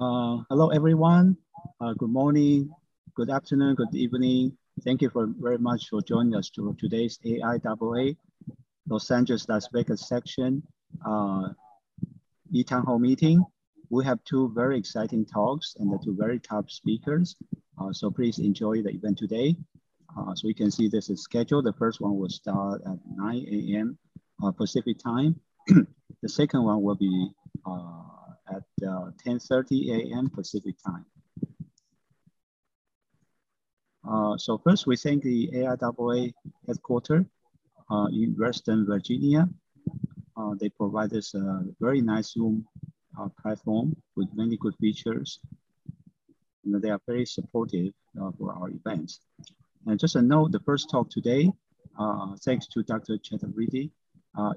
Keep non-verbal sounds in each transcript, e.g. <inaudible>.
Uh, hello, everyone. Uh, good morning, good afternoon, good evening. Thank you for very much for joining us to today's AIAA Los Angeles Las Vegas section uh, e-town hall meeting. We have two very exciting talks and the two very top speakers. Uh, so please enjoy the event today. Uh, so you can see this is scheduled. The first one will start at 9 a.m. Uh, Pacific time. <clears throat> the second one will be at 10.30 uh, a.m. Pacific time. Uh, so first, we thank the AIAA headquarters uh, in Reston Virginia. Uh, they provide us a very nice Zoom uh, platform with many good features. And they are very supportive uh, for our events. And just a note, the first talk today, thanks to Dr. Chaturvedi,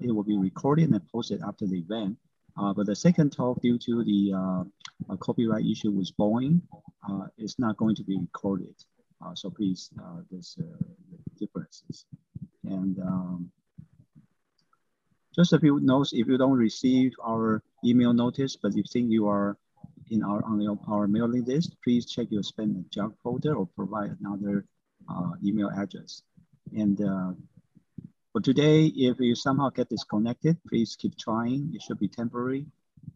it will be recorded and posted after the event. But the second talk, due to the copyright issue with Boeing, is not going to be recorded. Uh, so please, uh, there's uh, differences. And um, just a few notes, if you don't receive our email notice, but you think you are in our on our mailing list, please check your spam and junk folder or provide another uh, email address. And uh, for today, if you somehow get disconnected, please keep trying. It should be temporary.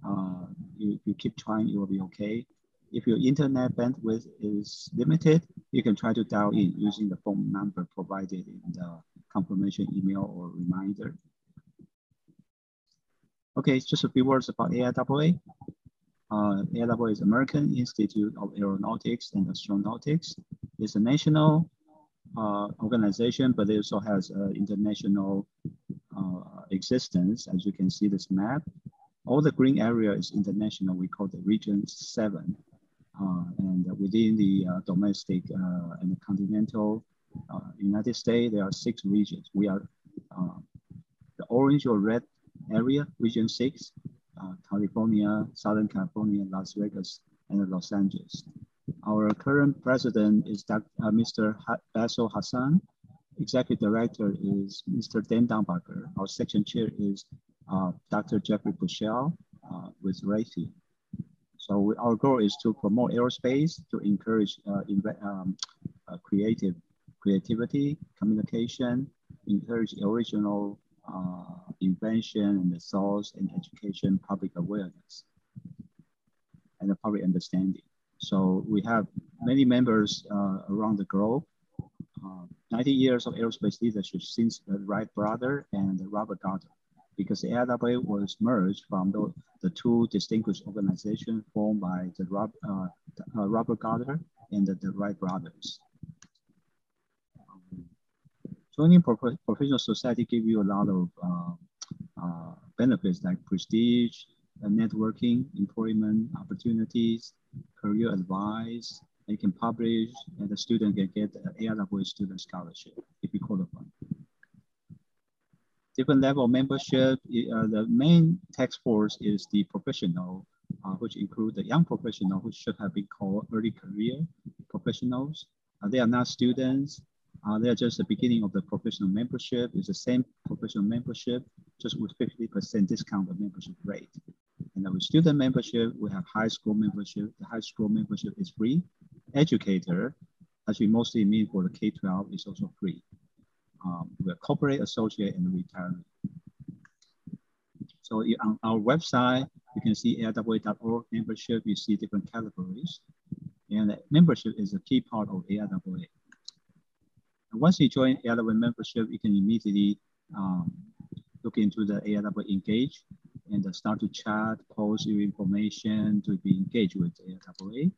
Uh, you, you keep trying, it will be okay. If your internet bandwidth is limited, you can try to dial in using the phone number provided in the confirmation email or reminder. Okay, just a few words about AIAA. Uh, AIAA is American Institute of Aeronautics and Astronautics. It's a national uh, organization, but it also has uh, international uh, existence. As you can see this map, all the green area is international. We call the region seven. Uh, and within the uh, domestic uh, and the continental United States, there are six regions. We are the orange or red area, region six, California, Southern California, Las Vegas, and Los Angeles. Our current president is Dr. Uh, Mr. Ha Basil Hassan. Executive director is Mr. Dan Dumbacher. Our section chair is uh, Dr. Jeffrey Bushell uh, with Raytheon. So our goal is to promote aerospace, to encourage uh, um, uh, creative creativity, communication, encourage original uh, invention and the source and education, public awareness, and the public understanding. So we have many members uh, around the globe. Uh, 90 years of aerospace leadership since the Wright brother and Robert Goddard because the AIAA was merged from the, the two distinguished organizations formed by the Rob, uh, uh, Robert Goddard and the, the Wright brothers. Um, joining pro professional society give you a lot of uh, uh benefits like prestige, networking, employment opportunities, career advice, you can publish, and the student can get an AIAA student scholarship if you qualify different level of membership. Uh, the main tax force is the professional, uh, which include the young professional, which should have been called early career professionals. Uh, they are not students. Uh, they are just the beginning of the professional membership. It's the same professional membership, just with 50% discount of membership rate. And with student membership, we have high school membership. The high school membership is free. Educator, as we mostly mean for the K-12 is also free um, we're corporate associate and retirement. So on our website, you can see AIAA.org membership, you see different categories. And membership is a key part of AIAA. And once you join AIAA membership, you can immediately um, look into the AIAA Engage and start to chat, post your information to be engaged with AIAA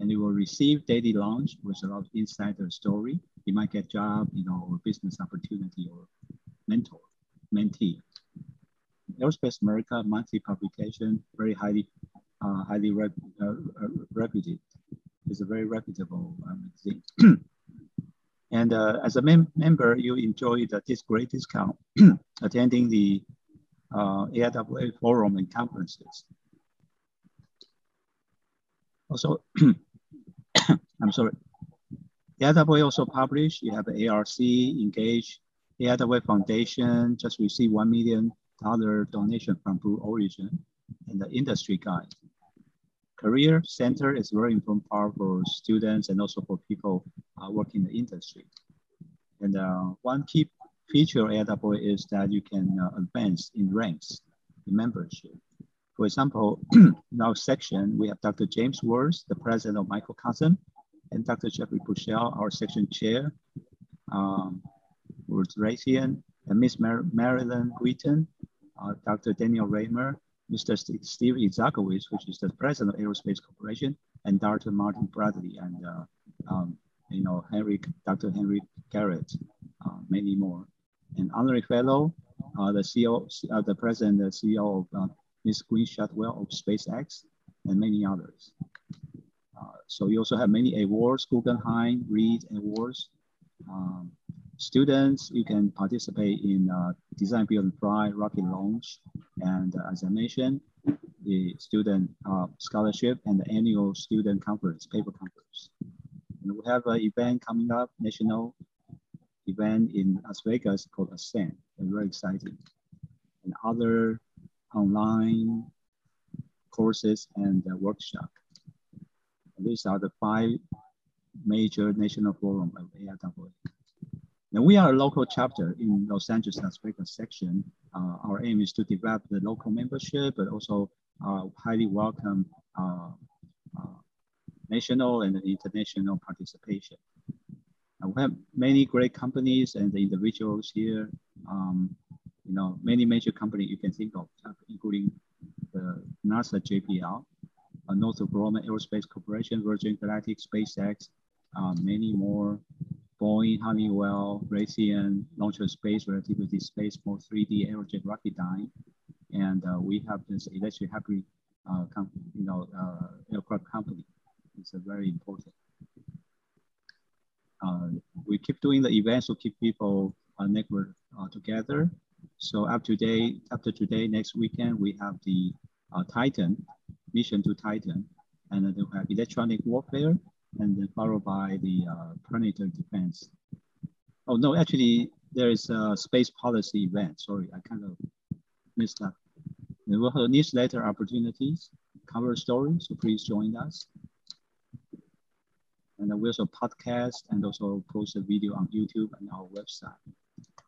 and you will receive daily launch with a lot of insider story. You might get job, you know, or business opportunity or mentor, mentee. Aerospace America monthly publication, very highly, uh, highly rep, uh, uh reputed. It's a very reputable uh, magazine. <clears throat> and uh, as a mem member, you enjoy the, this great discount <clears throat> attending the uh, AIAA forum and conferences. Also, <coughs> I'm sorry. AIAA also published, you have ARC, Engage, AIAA Foundation just received $1 million donation from Blue Origin and the industry guide. career center is very important part for students and also for people uh, working in the industry. And uh, one key feature of AIAA is that you can uh, advance in ranks in membership. For example, in our section, we have Dr. James Wertz, the president of Microcosm, and Dr. Jeffrey Bushell, our section chair, um, Ruth Raytheon, and Miss Mar Marilyn Guiton, uh, Dr. Daniel Raymer, Mr. St Steve Isakowitz, which is the president of Aerospace Corporation, and Dr. Martin Bradley, and uh, um, you know Henry, Dr. Henry Garrett, uh, many more. And honorary fellow, uh, the CEO, uh, the president, the CEO of uh, Ms. Gwynne Shotwell of SpaceX, and many others. Uh, so you also have many awards, Guggenheim, Reed Awards. Um, students, you can participate in uh, Design, Build, and Fly rocket launch. And uh, as I mentioned, the student uh, scholarship and the annual student conference, paper conference. And we have an event coming up, national event in Las Vegas called Ascend. It's very exciting. And other online courses and uh, workshop. These are the five major national forum of AIAA. Now we are a local chapter in Los Angeles, Las Vegas section. Uh, our aim is to develop the local membership, but also uh, highly welcome uh, uh national and international participation. we have many great companies and individuals here. Um, you know, many major companies you can think of, including the NASA JPL, uh, Northrop Grumman Aerospace Corporation, Virgin Galactic, SpaceX, uh, many more, Boeing, Honeywell, Raytheon, Launcher Space, Relativity Space, for 3D Aerojet Rocketdyne, and uh, we have this electric hybrid, uh, you know, uh, aircraft company. It's a very important. Uh, we keep doing the events to keep people uh, network uh, together. So up today, after today, next weekend, we have the uh, Titan, mission to Titan, and then we have electronic warfare, and then followed by the uh, planetary defense. Oh no, actually, there is a space policy event. Sorry, I kind of missed that. We'll have newsletter opportunities, cover stories, so please join us. And we also podcast and also post a video on YouTube and our website.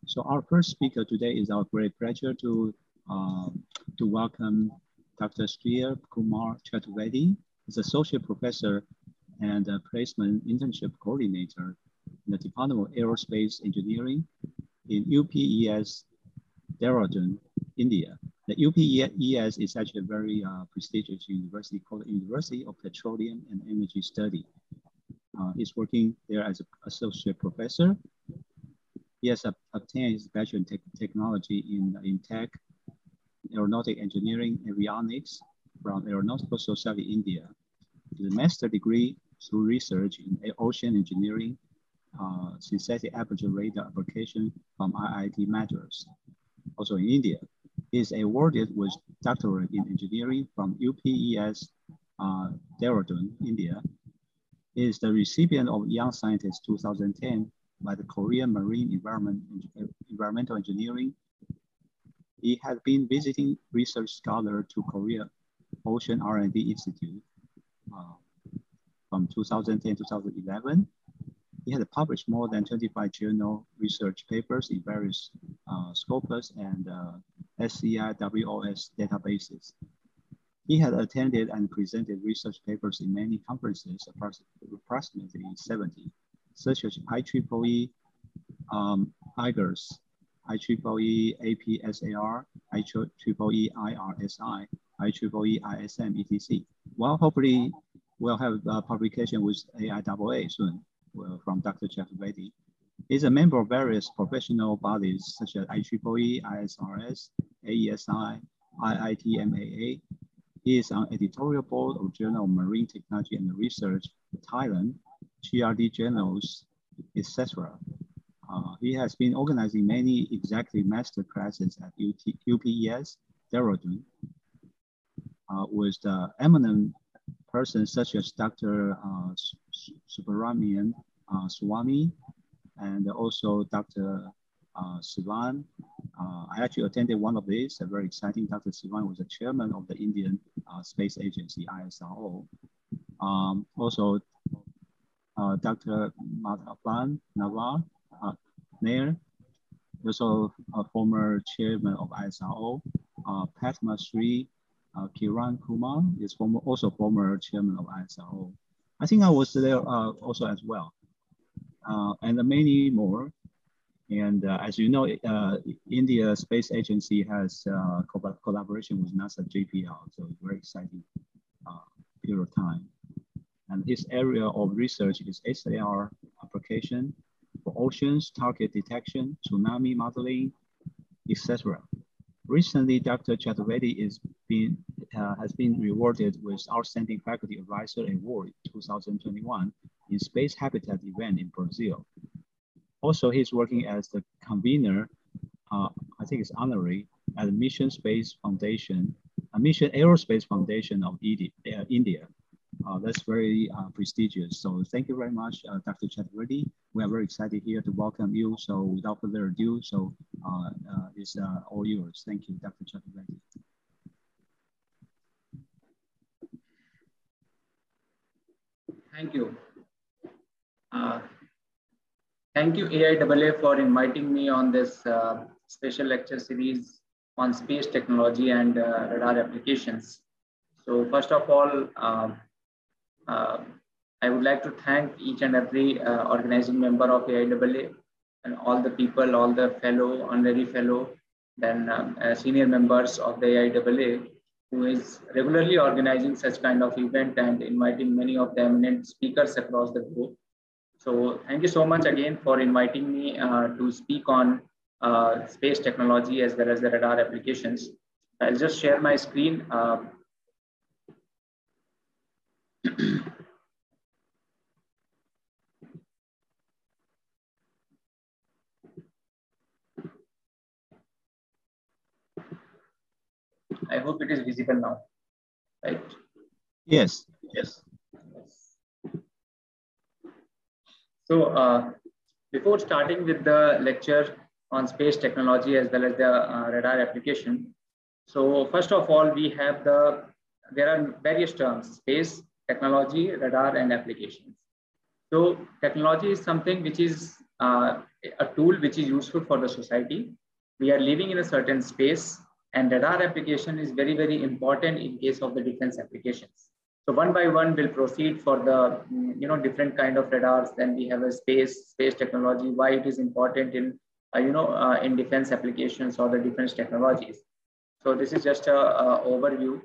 So our first speaker today is our great pleasure to, uh, to welcome Dr. Sriya Kumar Chaturvedi. He's associate professor and placement internship coordinator in the Department of Aerospace Engineering in UPES Dehradun, India. The UPES is actually a very uh, prestigious university called the University of Petroleum and Energy Study. Uh, he's working there as an associate professor he has obtained his bachelor in te technology in, in tech, aeronautic engineering, avionics from Aeronautical Society India. The master degree through research in ocean engineering, uh, synthetic aperture radar application from IIT Madras, also in India. He is awarded with doctorate in engineering from UPES uh, Dehradun, India. He is the recipient of Young Scientist 2010 by the Korean Marine Environment, Environmental Engineering. He has been visiting research scholar to Korea Ocean R&D Institute uh, from 2010 2011. He has published more than 25 journal research papers in various uh, Scopus and uh, SCI WOS databases. He had attended and presented research papers in many conferences, approximately 70, such as IEEE um, IGARSS, IEEE APSAR, IEEE IRSI, IEEE ISM, etc. Well, hopefully we'll have a publication with AIAA soon well, from Dr. Jeff Reddy. He's a member of various professional bodies such as IEEE, ISRS, AESI, IITMAA. He is on editorial board of Journal of Marine Technology and Research, Thailand, GRD journals, etc. Uh, he has been organizing many executive master classes at UT, UPES, Dehradun, uh, with uh, eminent persons such as Dr. Uh, Subrahmanian uh, Swamy and also Dr. Uh, Sivan Uh, I actually attended one of these, a very exciting. Dr. Sivan was the chairman of the Indian uh, Space Agency, ISRO. Um, also, uh, Dr. Madhavan Navar uh, Nair, also a former chairman of ISRO. Uh, uh, Kiran Kumar is former, also former chairman of ISRO. I think I was there uh, also as well. Uh, and many more. And uh, as you know, India Space Agency has co collaboration with NASA JPL, so very exciting period of time. And his area of research is SAR application for oceans, target detection, tsunami modeling, etc. Recently, Dr. Chaturvedi is uh, has been rewarded with Outstanding Faculty Advisor Award 2021 in Space Habitat event in Brazil. Also, he's working as the convener, uh, I think it's honorary, at Mission Space Foundation, a Mission Aerospace Foundation of uh, India. Uh, that's very uh, prestigious. So thank you very much, uh, Dr. Chaturvedi. We are very excited here to welcome you. So without further ado, so uh, uh, it's uh, all yours. Thank you, Dr. Chaturvedi. Thank you. thank you, AIAA, for inviting me on this special lecture series on space technology and radar applications. So first of all, uh, I would like to thank each and every uh, organizing member of AIAA and all the people, all the fellow, honorary fellow, then um, uh, senior members of the AIAA who is regularly organizing such kind of event and inviting many of the eminent speakers across the globe. So thank you so much again for inviting me uh, to speak on uh, space technology as well as the radar applications. I'll just share my screen. Uh, I hope it is visible now, right? Yes, yes. So uh, before starting with the lecture on space technology as well as the uh, radar application, so first of all, we have the, there are various terms, space, technology, radar, and applications. So technology is something which is uh, a tool which is useful for the society. We are living in a certain space and radar application is very, very important in case of the defense applications. So one by one, we'll proceed for the you know different kind of radars. Then we have a space space technology. Why it is important in uh, you know uh, in defense applications or the defense technologies. So this is just a, a overview.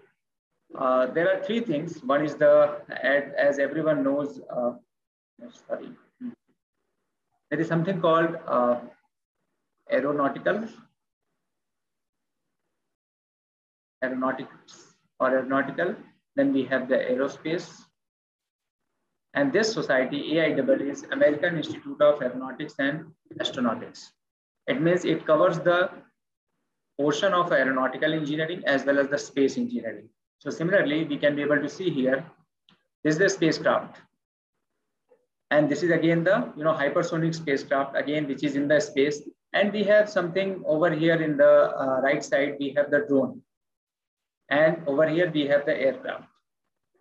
Uh, there are three things. One is the as everyone knows. Uh, sorry, there is something called uh, aeronautical aeronautics or aeronautical. Then we have the aerospace. And this society, AIAA, is American Institute of Aeronautics and Astronautics. It means it covers the portion of aeronautical engineering as well as the space engineering. So similarly, we can be able to see here, this is the spacecraft. And this is again the you know hypersonic spacecraft, again, which is in the space. And we have something over here in the uh, right side, we have the drone. And over here, we have the aircraft.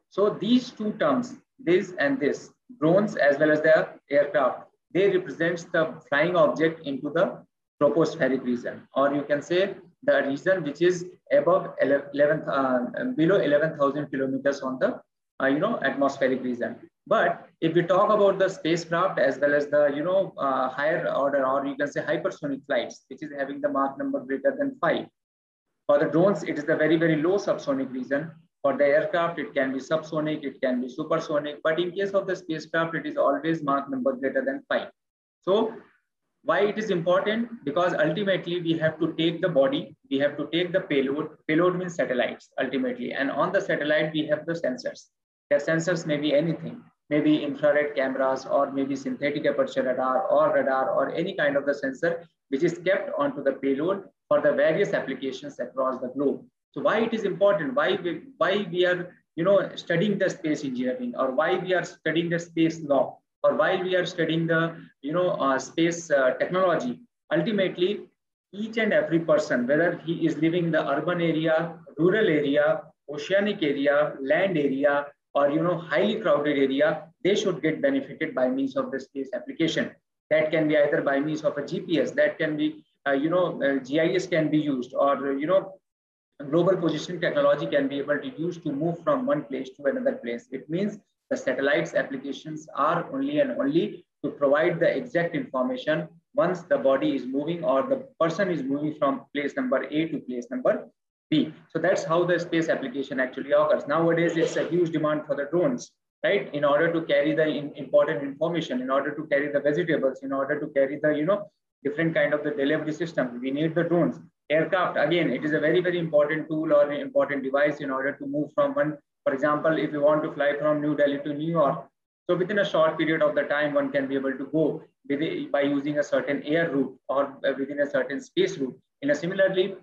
So these two terms, this and this, drones as well as the aircraft, they represent the flying object into the tropospheric region, or you can say the region which is above 11, uh, below 11,000 kilometers on the uh, you know atmospheric region. But if we talk about the spacecraft as well as the you know uh, higher order, or you can say hypersonic flights, which is having the Mach number greater than five, for the drones, it is the very, very low subsonic region. For the aircraft, it can be subsonic, it can be supersonic, but in case of the spacecraft, it is always Mach number greater than five. So why it is important? Because ultimately we have to take the body, we have to take the payload. Payload means satellites ultimately. And on the satellite, we have the sensors. The sensors may be anything, maybe infrared cameras or maybe synthetic aperture radar or radar or any kind of the sensor which is kept onto the payload for the various applications across the globe. So why it is important, why we, why we are you know, studying the space engineering or why we are studying the space law or why we are studying the you know, uh, space uh, technology. Ultimately, each and every person, whether he is living in the urban area, rural area, oceanic area, land area, or you know highly crowded area, they should get benefited by means of the space application. That can be either by means of a GPS, that can be you know uh, GIS can be used, or you know global positioning technology can be able to use to move from one place to another place. It means the satellites applications are only and only to provide the exact information once the body is moving or the person is moving from place number A to place number B. So that's how the space application actually occurs. Nowadays, it's a huge demand for the drones, right? In order to carry the in, important information, in order to carry the vegetables, in order to carry the, you know, different kind of the delivery system, we need the drones. Aircraft, again, it is a very, very important tool or an important device in order to move from one, for example, if you want to fly from New Delhi to New York, so within a short period of the time, one can be able to go by using a certain air route or uh, within a certain space route. In a similarly,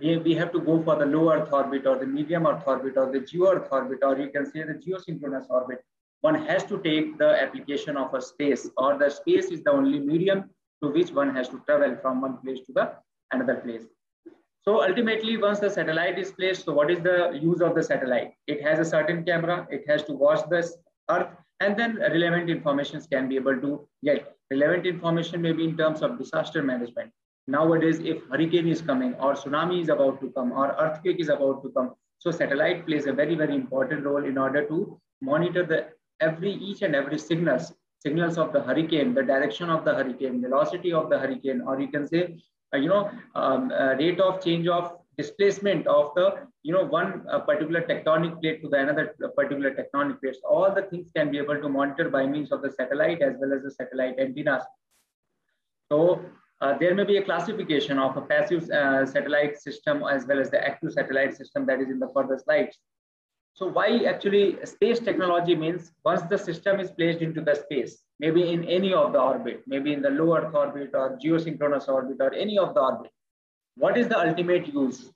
we, we have to go for the low Earth orbit or the medium Earth orbit or the geo Earth orbit, or you can say the geosynchronous orbit. One has to take the application of a space or the space is the only medium to which one has to travel from one place to the another place. So ultimately, once the satellite is placed, so what is the use of the satellite? It has a certain camera, it has to watch this Earth, and then relevant information can be able to get. Relevant information may be in terms of disaster management. Nowadays, if hurricane is coming or tsunami is about to come or earthquake is about to come, so satellite plays a very, very important role in order to monitor the every each and every signals, signals of the hurricane, the direction of the hurricane, velocity of the hurricane, or you can say, uh, you know, um, uh, rate of change of displacement of the you know one uh, particular tectonic plate to the another particular tectonic plates. All the things can be able to monitor by means of the satellite as well as the satellite antennas. So uh, there may be a classification of a passive uh, satellite system as well as the active satellite system that is in the further slides so why actually space technology means once the system is placed into the space maybe in any of the orbit maybe in the low earth orbit or geosynchronous orbit or any of the orbit what is the ultimate use?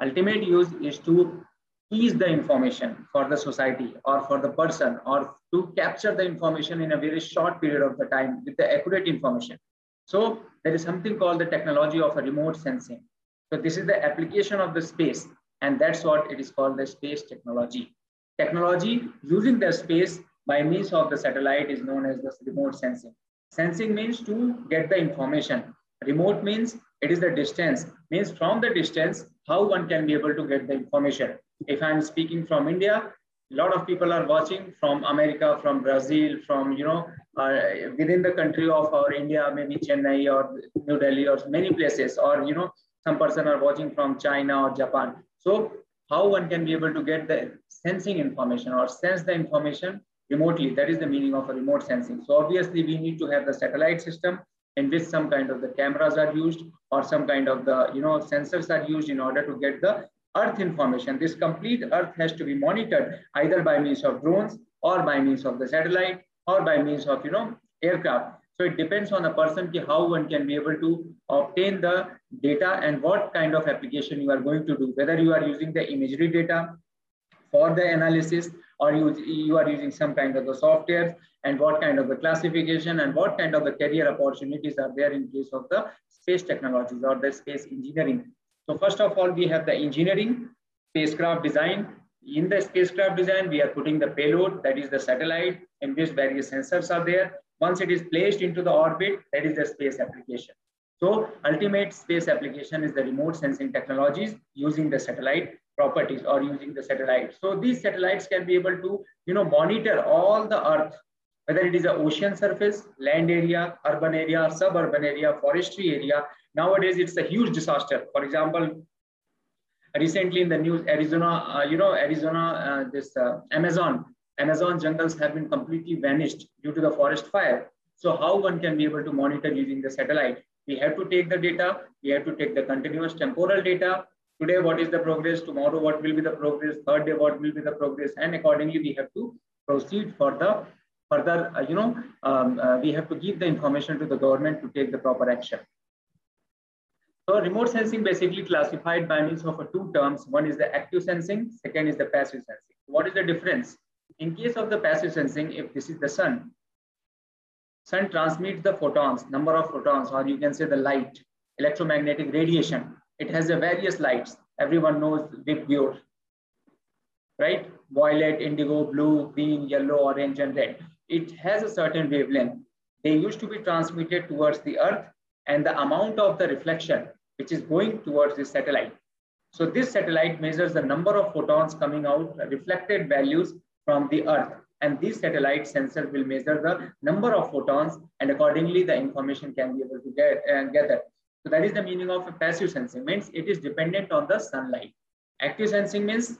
Ultimate use is to ease the information for the society or for the person or to capture the information in a very short period of the time with the accurate information. So there is something called the technology of a remote sensing. So this is the application of the space and that's what it is called the space technology. Technology using the space by means of the satellite is known as the remote sensing. Sensing means to get the information. Remote means it is the distance means from the distance how one can be able to get the information if i'm speaking from india a lot of people are watching from america from brazil from you know uh, within the country of our india maybe chennai or new delhi or many places or you know some person are watching from china or japan. So how one can be able to get the sensing information or sense the information remotely that is the meaning of a remote sensing. So obviously we need to have the satellite system in which some kind of the cameras are used or some kind of the you know sensors are used in order to get the earth information. This complete earth has to be monitored either by means of drones or by means of the satellite or by means of you know aircraft so it depends on the person how one can be able to obtain the data and what kind of application you are going to do whether you are using the imagery data for the analysis or you, you are using some kind of the software and what kind of the classification and what kind of the career opportunities are there in case of the space technologies or the space engineering. So first of all, we have the engineering, spacecraft design. In the spacecraft design, we are putting the payload, that is the satellite, in which various sensors are there. Once it is placed into the orbit, that is the space application. So ultimate space application is the remote sensing technologies using the satellite properties or using the satellite. So these satellites can be able to, you know, monitor all the earth, whether it is a ocean surface, land area, urban area, suburban area, forestry area. Nowadays, it's a huge disaster. For example, recently in the news, Arizona, uh, you know, Arizona, uh, this uh, Amazon, Amazon jungles have been completely vanished due to the forest fire. So how one can be able to monitor using the satellite? We have to take the data, we have to take the continuous temporal data, today what is the progress? Tomorrow what will be the progress? Third day what will be the progress? And accordingly we have to proceed for the further uh, you know um, uh, we have to give the information to the government to take the proper action. So remote sensing basically classified by means of two terms. One is the active sensing second is the passive sensing. What is the difference in case of the passive sensing if this is the sun sun transmits the photons number of photons or you can say the light electromagnetic radiation. It has a various lights. Everyone knows Vibgyor, right? Violet, indigo, blue, green, yellow, orange, and red. It has a certain wavelength. They used to be transmitted towards the earth and the amount of the reflection which is going towards the satellite. So this satellite measures the number of photons coming out, reflected values from the earth. And this satellite sensor will measure the number of photons and accordingly the information can be able to get and uh, gather. So that is the meaning of a passive sensing means it is dependent on the sunlight. Active sensing means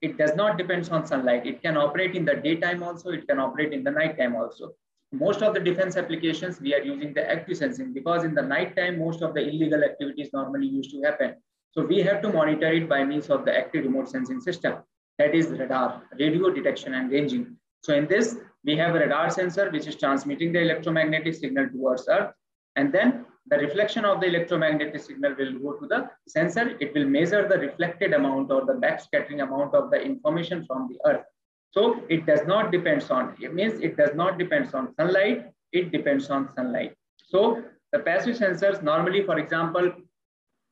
it does not depend on sunlight. It can operate in the daytime also. It can operate in the nighttime also. Most of the defense applications, we are using the active sensing because in the nighttime, most of the illegal activities normally used to happen. So we have to monitor it by means of the active remote sensing system. That is radar, radio detection and ranging. So in this, we have a radar sensor, which is transmitting the electromagnetic signal towards Earth. And then the reflection of the electromagnetic signal will go to the sensor. It will measure the reflected amount or the backscattering amount of the information from the earth. So it does not depends on, it means it does not depends on sunlight, it depends on sunlight. So the passive sensors normally, for example,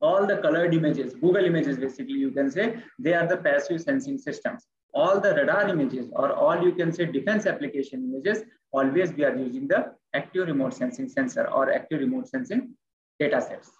all the colored images, Google images, basically you can say, they are the passive sensing systems. All the radar images or all you can say defense application images, always we are using the active remote sensing sensor or active remote sensing data sets.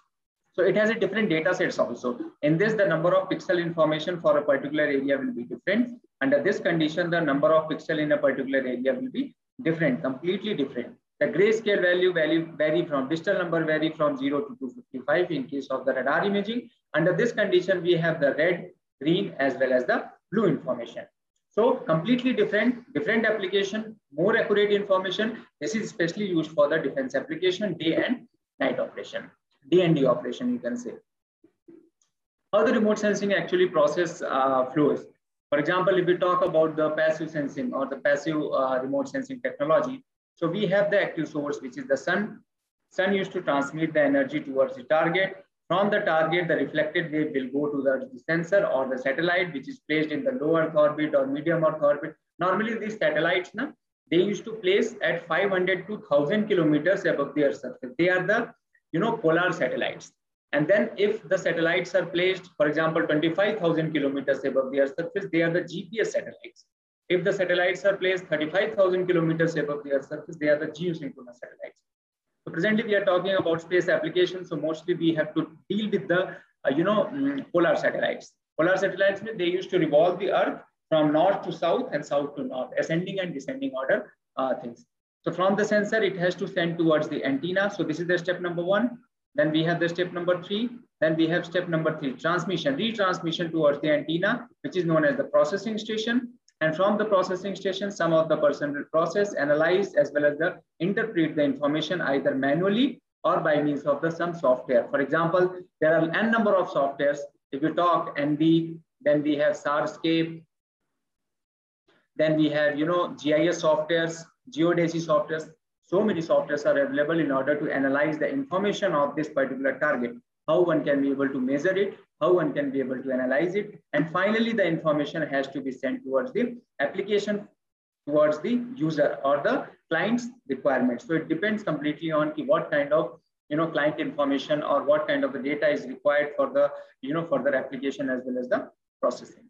So it has a different data sets also. In this, the number of pixel information for a particular area will be different. Under this condition, the number of pixel in a particular area will be different, completely different. The grayscale value value vary from digital number vary from 0 to 255 in case of the radar imaging. Under this condition, we have the red, green as well as the blue information. So completely different, different application, more accurate information. This is especially used for the defense application, day and night operation, D&D operation, you can say. How the remote sensing actually process uh, flows. For example, if we talk about the passive sensing or the passive uh, remote sensing technology, so we have the active source, which is the sun. Sun used to transmit the energy towards the target. From the target, the reflected wave will go to the sensor or the satellite, which is placed in the low Earth orbit or medium Earth orbit. Normally, these satellites, na, they used to place at 500 to 1000 kilometers above the Earth's surface. They are the, you know, polar satellites. And then if the satellites are placed, for example, 25,000 kilometers above the Earth's surface, they are the GPS satellites. If the satellites are placed 35,000 kilometers above the Earth's surface, they are the geosynchronous satellites. So presently we are talking about space applications. So mostly we have to deal with the, uh, you know, um, polar satellites. Polar satellites, they used to revolve the Earth from north to south and south to north, ascending and descending order uh, things. So from the sensor, it has to send towards the antenna. So this is the step number one. Then we have the step number three. Then we have step number three, transmission, retransmission towards the antenna, which is known as the processing station. And from the processing station, some of the person will process, analyze, as well as the interpret the information either manually or by means of the some software. For example, there are n number of softwares. If you talk ENVI, then we have SARscape, then we have, you know, GIS softwares, geodesy softwares. So many softwares are available in order to analyze the information of this particular target, how one can be able to measure it, how one can be able to analyze it. And finally, the information has to be sent towards the application, towards the user or the client's requirements. So it depends completely on what kind of you know client information or what kind of the data is required for the you know for the application as well as the processing.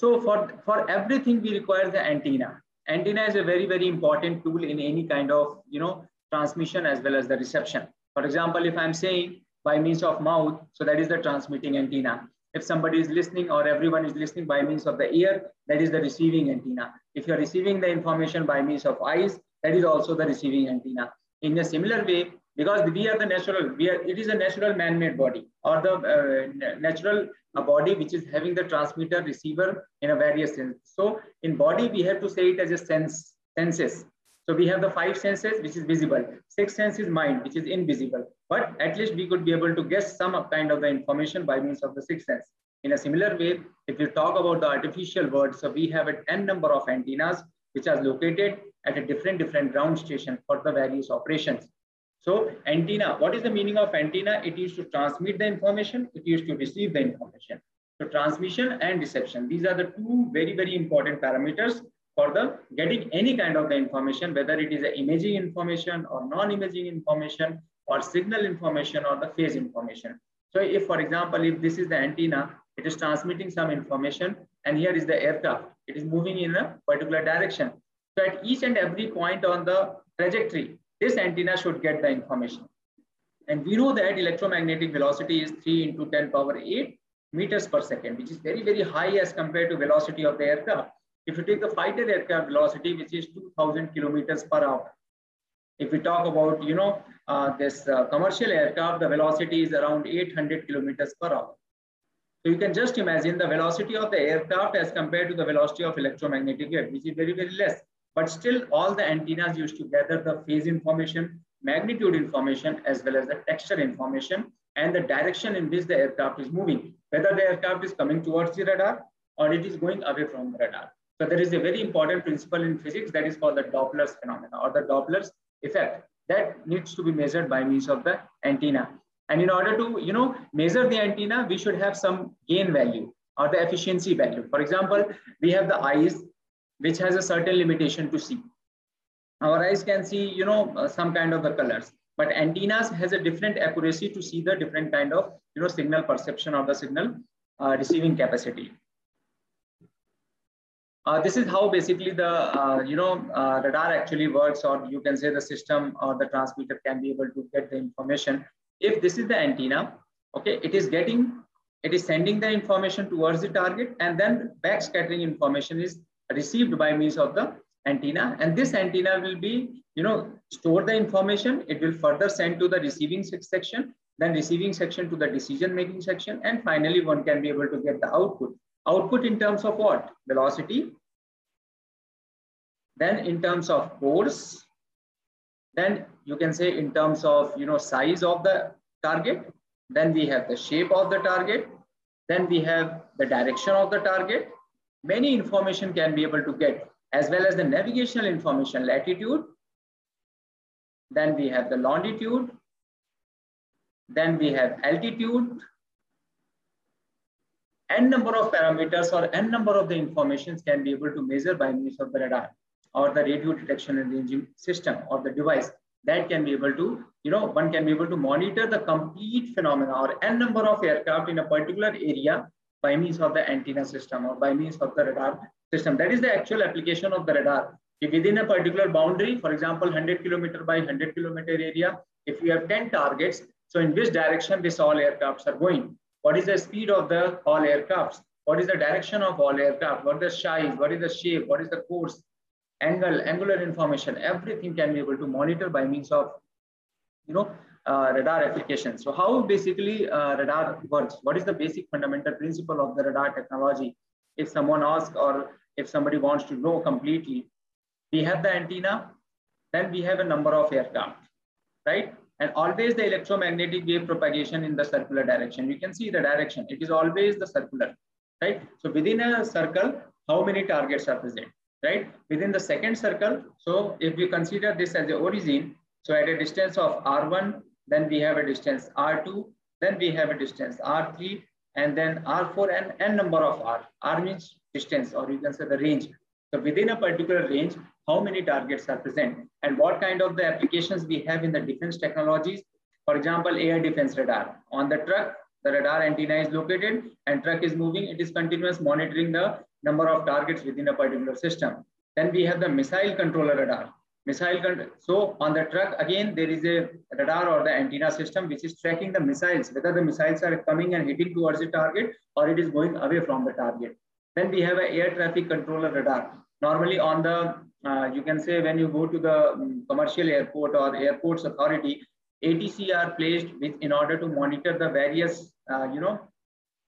So for, for everything we require the antenna. Antenna is a very, very important tool in any kind of, you know, transmission as well as the reception. For example, if I'm saying by means of mouth. So that is the transmitting antenna. If somebody is listening or everyone is listening by means of the ear, that is the receiving antenna. If you're receiving the information by means of eyes, that is also the receiving antenna. In a similar way, because we are the natural, we are, it is a natural man-made body or the uh, natural uh, body which is having the transmitter receiver in a various sense. So in body, we have to say it as a sense, senses. So we have the five senses, which is visible. Sixth sense is mind, which is invisible. But at least we could be able to guess some kind of the information by means of the sixth sense. In a similar way, if we talk about the artificial world, so we have an n number of antennas which are located at a different different ground station for the various operations. So antenna, what is the meaning of antenna? It used to transmit the information, it used to receive the information. So transmission and reception, these are the two very, very important parameters for the getting any kind of the information, whether it is imaging information or non-imaging information or signal information or the phase information. So if, for example, if this is the antenna, it is transmitting some information and here is the aircraft. It is moving in a particular direction. So at each and every point on the trajectory, this antenna should get the information. And we know that electromagnetic velocity is 3 into 10 power 8 meters per second, which is very, very high as compared to velocity of the aircraft. If you take the fighter aircraft velocity, which is 2000 kilometers per hour. If we talk about, you know, uh, this uh, commercial aircraft, the velocity is around 800 kilometers per hour. So you can just imagine the velocity of the aircraft as compared to the velocity of electromagnetic wave, which is very, very less. But still all the antennas used to gather the phase information, magnitude information, as well as the texture information and the direction in which the aircraft is moving, whether the aircraft is coming towards the radar or it is going away from the radar. So there is a very important principle in physics that is called the Doppler's phenomena or the Doppler's effect that needs to be measured by means of the antenna. And in order to, you know, measure the antenna, we should have some gain value or the efficiency value. For example, we have the eyes, which has a certain limitation to see. Our eyes can see, you know, uh, some kind of the colors, but antennas has a different accuracy to see the different kind of, you know, signal perception of the signal uh, receiving capacity. Uh, this is how basically the uh, you know uh, radar actually works or you can say the system or the transmitter can be able to get the information if this is the antenna, okay, it is getting, it is sending the information towards the target and then backscattering information is received by means of the antenna. And this antenna will be, you know, store the information. It will further send to the receiving section, then receiving section to the decision making section. And finally, one can be able to get the output. Output in terms of what? Velocity. Then in terms of course, then you can say in terms of you know size of the target. Then we have the shape of the target. Then we have the direction of the target. Many information can be able to get as well as the navigational information, latitude. Then we have the longitude. Then we have altitude. N number of parameters or N number of the informations can be able to measure by means of the radar or the radio detection and ranging system or the device that can be able to, you know, one can be able to monitor the complete phenomena or n number of aircraft in a particular area by means of the antenna system or by means of the radar system. That is the actual application of the radar. If within a particular boundary, for example, 100 kilometer by 100 kilometer area, if we have 10 targets, so in which direction this all aircrafts are going? What is the speed of the all aircrafts? What is the direction of all aircraft? What is the size? What is the shape? What is the course? Angle, angular information, everything can be able to monitor by means of, you know, uh, radar application. So how basically uh, radar works? What is the basic fundamental principle of the radar technology? If someone asks or if somebody wants to know completely, we have the antenna, then we have a number of aircraft, right? And always the electromagnetic wave propagation in the circular direction. You can see the direction. It is always the circular, right? So within a circle, how many targets are present? Right? Within the second circle, so if we consider this as the origin, so at a distance of R1, then we have a distance R2, then we have a distance R3, and then R4 and n number of R. R means distance, or you can say the range. So within a particular range, how many targets are present and what kind of the applications we have in the defense technologies. For example, air defense radar. On the truck, the radar antenna is located and truck is moving. It is continuous monitoring the number of targets within a particular system. Then we have the missile controller radar. Missile con so on the truck, again, there is a radar or the antenna system which is tracking the missiles, whether the missiles are coming and hitting towards the target or it is going away from the target. Then we have an air traffic controller radar. Normally on the, uh, you can say when you go to the um, commercial airport or airports authority, ATC are placed with in order to monitor the various, uh, you know,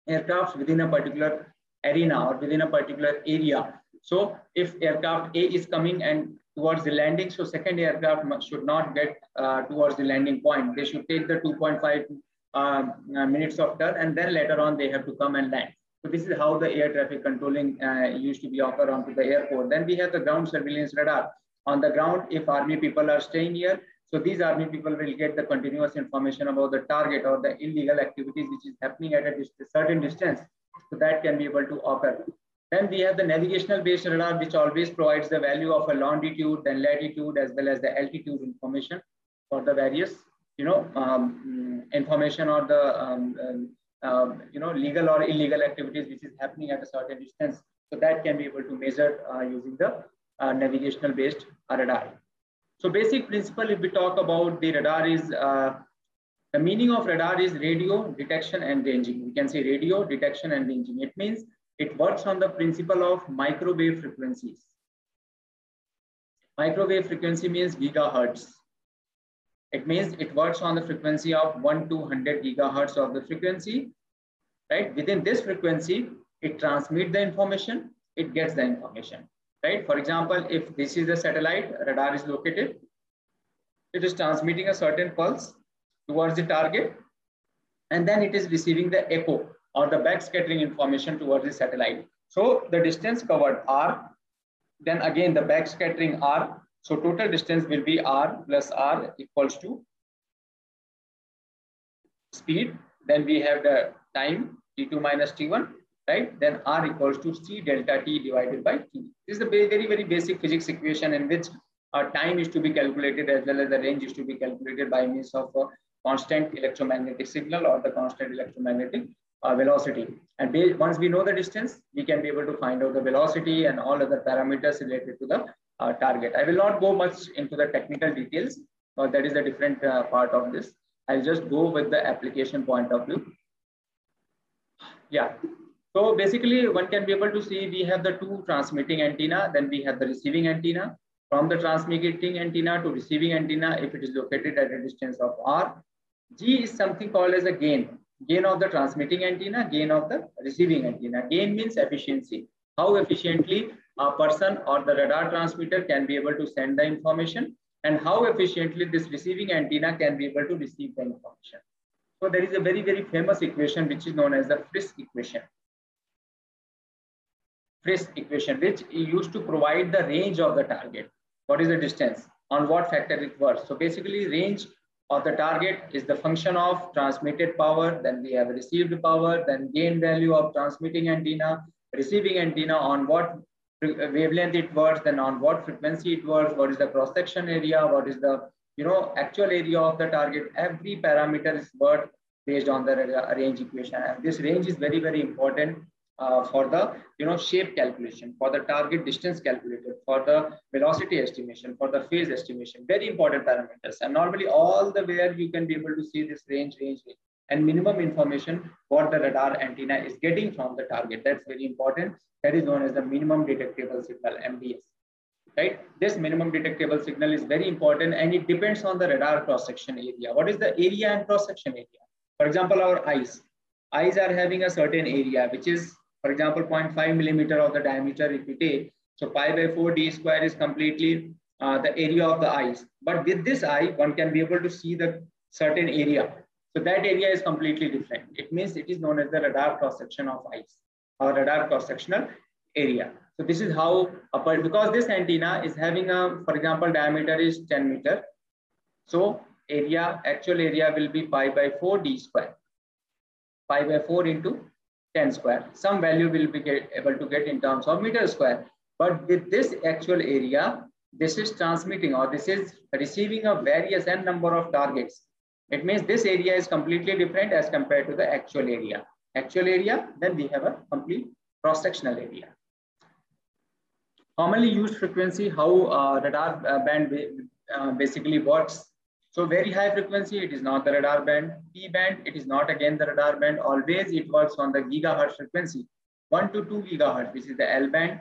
aircrafts within a particular arena or within a particular area. So if aircraft A is coming and towards the landing, so second aircraft should not get uh, towards the landing point. They should take the 2.5 um, uh, minutes of turn and then later on they have to come and land. So this is how the air traffic controlling uh, used to be offered onto the airport. Then we have the ground surveillance radar. On the ground, if army people are staying here, so these army people will get the continuous information about the target or the illegal activities which is happening at a certain distance. So that can be able to occur. Then we have the navigational based radar, which always provides the value of a longitude and latitude as well as the altitude information for the various you know, um, information or the, um, uh, you know, legal or illegal activities which is happening at a certain distance. So that can be able to measure uh, using the uh, navigational based radar. So basic principle, if we talk about the radar is, uh, the meaning of radar is radio detection and ranging. We can say radio detection and ranging. It means it works on the principle of microwave frequencies. Microwave frequency means gigahertz. It means it works on the frequency of 1 to 100 gigahertz of the frequency, right? Within this frequency, it transmits the information, it gets the information, right? For example, if this is the satellite, radar is located, it is transmitting a certain pulse towards the target, and then it is receiving the echo or the backscattering information towards the satellite. So the distance covered R then again, the backscattering R. So total distance will be R plus R equals to speed. Then we have the time T2 minus T1, right? Then R equals to C delta T divided by T. This is a very, very, basic physics equation in which uh, time is to be calculated as well as the range is to be calculated by means of a constant electromagnetic signal or the constant electromagnetic uh, velocity. And once we know the distance, we can be able to find out the velocity and all other parameters related to the uh, target. I will not go much into the technical details, but that is a different uh, part of this. I'll just go with the application point of view. Yeah. So basically, one can be able to see we have the two transmitting antenna, then we have the receiving antenna. From the transmitting antenna to receiving antenna, if it is located at a distance of r, G is something called as a gain gain of the transmitting antenna, gain of the receiving antenna. Gain means efficiency. How efficiently a person or the radar transmitter can be able to send the information and how efficiently this receiving antenna can be able to receive the information. So there is a very, very famous equation which is known as the Friis equation. Friis equation, which used to provide the range of the target. What is the distance? On what factor it works? So basically range of the target is the function of transmitted power. Then we have received power, then gain value of transmitting antenna, receiving antenna on what wavelength it works, then on what frequency it works, what is the cross section area, what is the you know actual area of the target. Every parameter is worked based on the range equation. And this range is very, very important uh, for the you know shape calculation, for the target distance calculated, for the velocity estimation, for the phase estimation. Very important parameters. And normally all the where you can be able to see this range, range, and minimum information what the radar antenna is getting from the target. That's very important. That is known as the minimum detectable signal, MDS. Right? This minimum detectable signal is very important and it depends on the radar cross-section area. What is the area and cross-section area? For example, our eyes. Eyes are having a certain area, which is for example, 0.5 millimeter of the diameter if we take. So pi by 4 d square is completely uh, the area of the eyes. But with this eye, one can be able to see the certain area. So that area is completely different. It means it is known as the radar cross-section of eyes or radar cross-sectional area. So this is how, because this antenna is having a, for example, diameter is 10 meter. So area, actual area will be pi by 4 d square. Pi by 4 into 10 square. Some value will be get, able to get in terms of meter square. But with this actual area, this is transmitting or this is receiving a various n number of targets. It means this area is completely different as compared to the actual area. Actual area, then we have a complete cross-sectional area. Commonly used frequency, how uh, radar uh, band uh, basically works so very high frequency, it is not the radar band. P band, it is not again the radar band. Always it works on the gigahertz frequency. 1 to 2 gigahertz, which is the L band.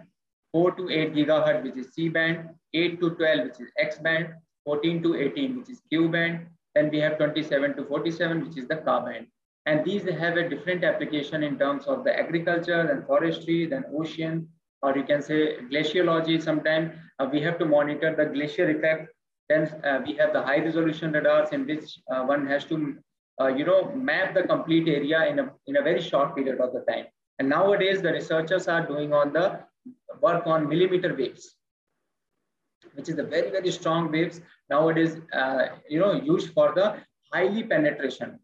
4 to 8 gigahertz, which is C band. 8 to 12, which is X band. 14 to 18, which is Ku band. Then we have 27 to 47, which is the Ka band. And these have a different application in terms of the agriculture and forestry, then ocean, or you can say glaciology. Sometimes uh, we have to monitor the glacier effect then uh, we have the high resolution radars in which uh, one has to, uh, you know, map the complete area in a, in a very short period of the time. And nowadays the researchers are doing on the work on millimeter waves, which is the very, very strong waves nowadays, uh, you know, used for the highly penetration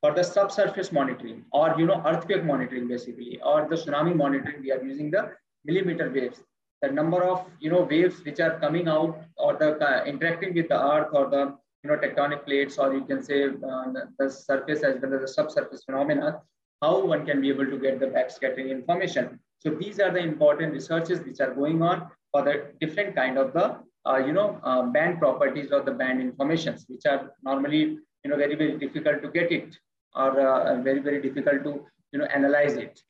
for the subsurface monitoring or, you know, earthquake monitoring basically, or the tsunami monitoring, we are using the millimeter waves the number of you know waves which are coming out or the uh, interacting with the earth or the you know, tectonic plates, or you can say uh, the, surface as well as the subsurface phenomena, how one can be able to get the backscattering information. So these are the important researches which are going on for the different kind of the, uh, you know, uh, band properties or the band informations, which are normally, you know, very, very difficult to get it or uh, very, very difficult to, you know, analyze it.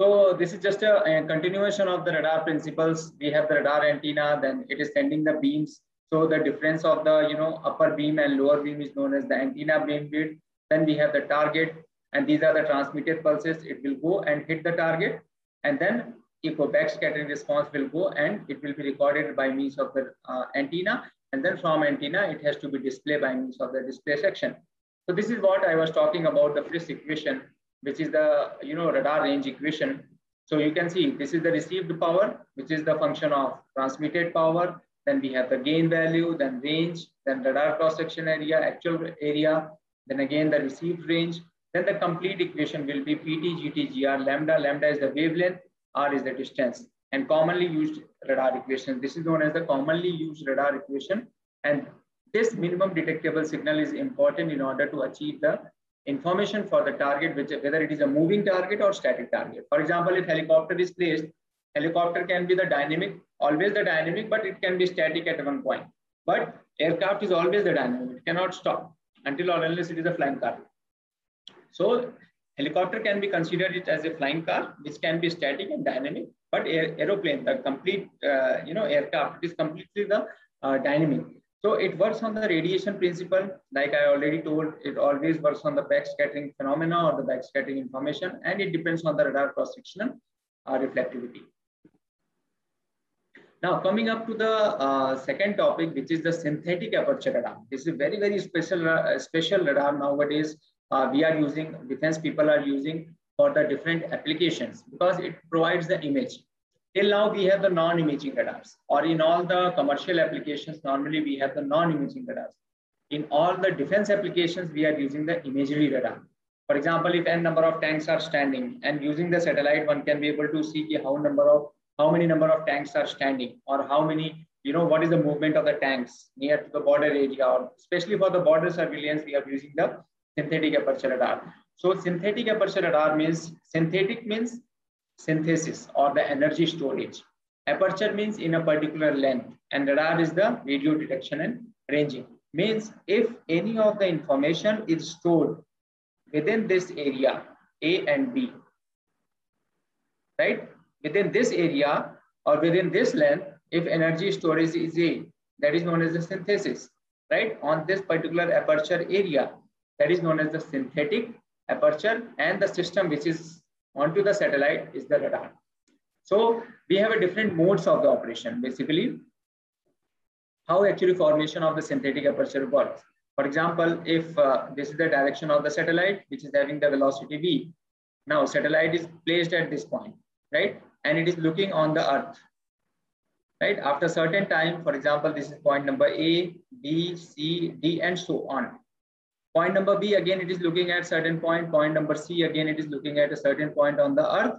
So this is just a, a, continuation of the radar principles. We have the radar antenna, then it is sending the beams. So the difference of the you know upper beam and lower beam is known as the antenna beam width. Then we have the target, and these are the transmitted pulses. It will go and hit the target, and then echo backscattering response will go and it will be recorded by means of the uh, antenna. And then from antenna, it has to be displayed by means of the display section. So this is what I was talking about the Friis equation which is the you know radar range equation. So you can see this is the received power, which is the function of transmitted power. Then we have the gain value, then range, then radar cross-section area, actual area, then again the received range. Then the complete equation will be PT, GT, GR, lambda. Lambda is the wavelength, R is the distance. And commonly used radar equation. This is known as the commonly used radar equation. And this minimum detectable signal is important in order to achieve the information for the target, which whether it is a moving target or static target. For example, if helicopter is placed, helicopter can be the dynamic, always the dynamic, but it can be static at one point. But aircraft is always the dynamic. It cannot stop until or unless it is a flying car. So helicopter can be considered it as a flying car, which can be static and dynamic. But aeroplane, the complete, uh, you know, aircraft is completely the uh, dynamic. So it works on the radiation principle. Like I already told, it always works on the backscattering phenomena or the backscattering information, and it depends on the radar cross-sectional uh, reflectivity. Now coming up to the uh, second topic, which is the synthetic aperture radar. This is very, very special, uh, special radar nowadays. Uh, we are using, defense people are using for the different applications because it provides the image. Till now, we have the non-imaging radars, or in all the commercial applications, normally we have the non-imaging radars. In all the defense applications, we are using the imagery radar. For example, if n number of tanks are standing and using the satellite, one can be able to see how number of how many number of tanks are standing or how many, you know, what is the movement of the tanks near to the border area, or especially for the border surveillance, we are using the synthetic aperture radar. So synthetic aperture radar means synthetic means synthesis or the energy storage. Aperture means in a particular length and radar is the radio detection and ranging. Means if any of the information is stored within this area, A and B, right? Within this area or within this length, if energy storage is A, that is known as the synthesis, right? On this particular aperture area, that is known as the synthetic aperture and the system which is onto the satellite is the radar. So we have a different modes of the operation. Basically, how actually formation of the synthetic aperture works. For example, if uh, this is the direction of the satellite, which is having the velocity v. Now satellite is placed at this point, right? And it is looking on the earth, right? After certain time, for example, this is point number A, B, C, D, and so on. Point number B, again, it is looking at certain point. Point number C, again, it is looking at a certain point on the earth.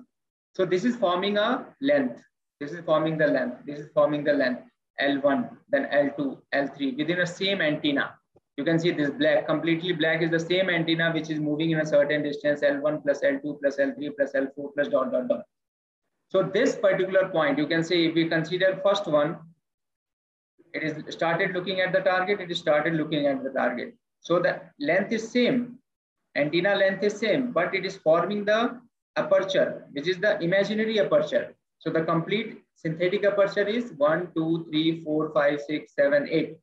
So this is forming a length. This is forming the length. This is forming the length. L1, then L2, L3 within a same antenna. You can see this black, completely black is the same antenna which is moving in a certain distance L1 plus L2 plus L3 plus L4 plus dot dot dot. So this particular point, you can say if we consider first one, it is started looking at the target, it is started looking at the target. So the length is same, antenna length is same, but it is forming the aperture, which is the imaginary aperture. So the complete synthetic aperture is 1, 2, 3, 4, 5, 6, 7, 8.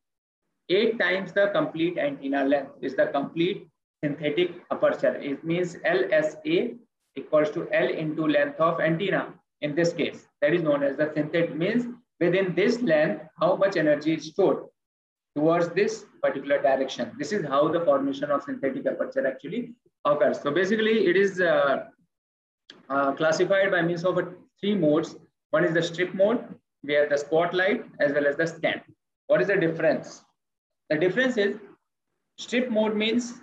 8 times the complete antenna length is the complete synthetic aperture. It means LSA equals to L into length of antenna in this case. That is known as the synthetic means within this length, how much energy is stored towards this particular direction. This is how the formation of synthetic aperture actually occurs. So basically it is uh, uh, classified by means of three modes. One is the strip mode, where the spotlight as well as the scan. What is the difference? The difference is strip mode means,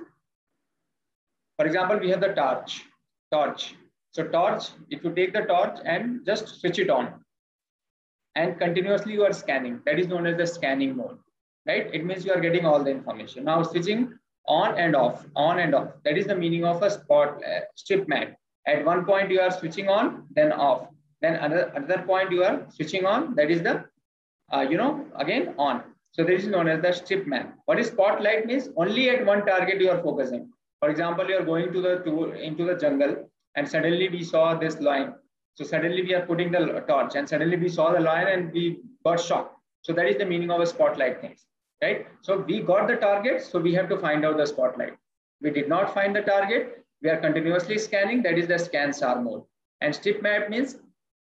for example, we have the torch, torch. So torch, if you take the torch and just switch it on and continuously you are scanning, that is known as the scanning mode. Right? It means you are getting all the information. Now switching on and off, on and off. That is the meaning of a spot uh, strip map. At one point you are switching on, then off. Then another, another point you are switching on, that is the, uh, you know, again on. So this is known as the strip map. What is spotlight means? Only at one target you are focusing. For example, you are going to the to, into the jungle and suddenly we saw this line. So suddenly we are putting the torch and suddenly we saw the line and we got shocked. So that is the meaning of a spotlight things, right? So we got the target, so we have to find out the spotlight. We did not find the target. We are continuously scanning. That is the scan SAR mode. And strip map means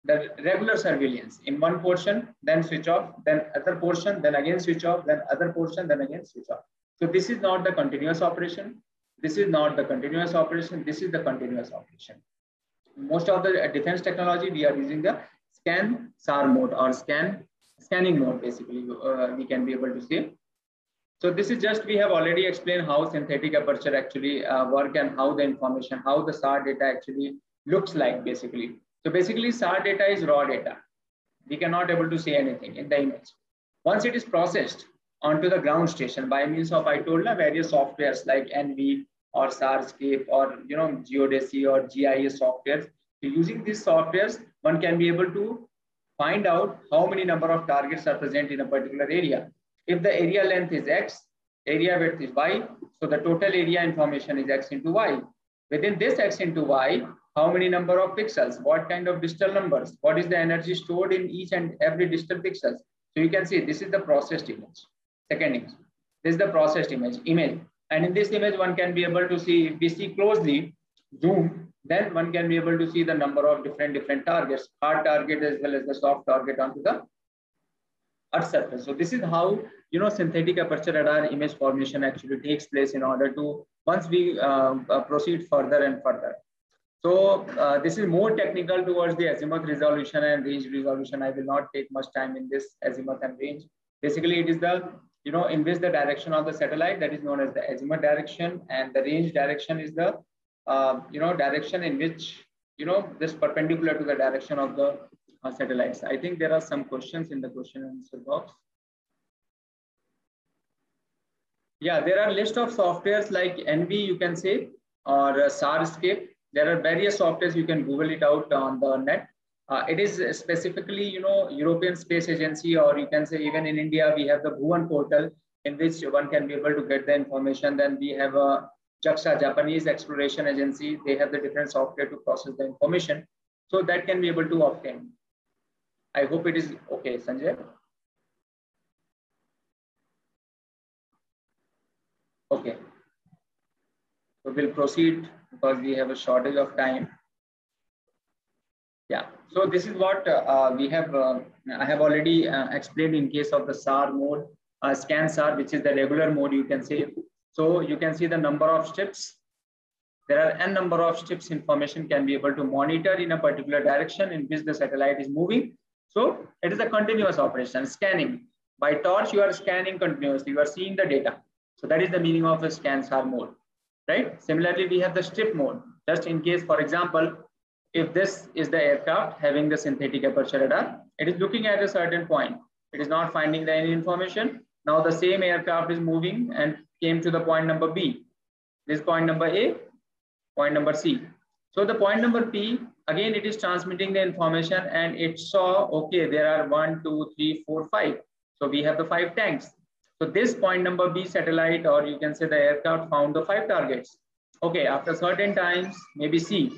the regular surveillance in one portion, then switch off, then other portion, then again switch off, then other portion, then again switch off. So this is not the continuous operation. This is not the continuous operation. This is the continuous operation. Most of the defense technology, we are using the scan SAR mode or scan scanning mode, basically, uh, we can be able to see. So this is just, we have already explained how synthetic aperture actually uh, work and how the information, how the SAR data actually looks like, basically. So basically SAR data is raw data. We cannot able to see anything in the image. Once it is processed onto the ground station by means of, I told various softwares like ENVI or SARscape or, you know, Geodesy or GIS softwares. So using these softwares, one can be able to find out how many number of targets are present in a particular area. If the area length is X, area width is Y, so the total area information is X into Y. Within this X into Y, how many number of pixels, what kind of digital numbers, what is the energy stored in each and every digital pixels. So you can see this is the processed image. Second image. This is the processed image. Image. And in this image, one can be able to see, if we see closely, zoom, then one can be able to see the number of different different targets, hard target as well as the soft target onto the Earth surface. So this is how you know synthetic aperture radar image formation actually takes place in order to once we uh, uh, proceed further and further. So uh, this is more technical towards the azimuth resolution and range resolution. I will not take much time in this azimuth and range. Basically, it is the you know in which the direction of the satellite that is known as the azimuth direction, and the range direction is the uh, you know, direction in which, you know, this perpendicular to the direction of the uh, satellites. I think there are some questions in the question and answer box. Yeah, there are list of softwares like ENVI, you can say, or uh, SARscape. There are various softwares, you can Google it out on the net. Uh, it is specifically, you know, European Space Agency, or you can say even in India, we have the Bhuvan portal in which one can be able to get the information. Then we have a JAXA, Japanese Exploration Agency, they have the different software to process the information. So that can be able to obtain. I hope it is okay, Sanjay. Okay. So we'll proceed because we have a shortage of time. Yeah, so this is what uh, we have, uh, I have already uh, explained in case of the SAR mode, uh, scan SAR, which is the regular mode, you can say so you can see the number of steps. There are n number of steps information can be able to monitor in a particular direction in which the satellite is moving. So it is a continuous operation, scanning. By torch, you are scanning continuously. You are seeing the data. So that is the meaning of a scan SAR mode, right? Similarly, we have the strip mode. Just in case, for example, if this is the aircraft having the synthetic aperture radar, it is looking at a certain point. It is not finding any information. Now the same aircraft is moving and came to the point number B. This point number A, point number C. So the point number P, again, it is transmitting the information and it saw, okay, there are one, two, three, four, five. So we have the five tanks. So this point number B satellite, or you can say the aircraft found the five targets. Okay, after certain times, maybe C.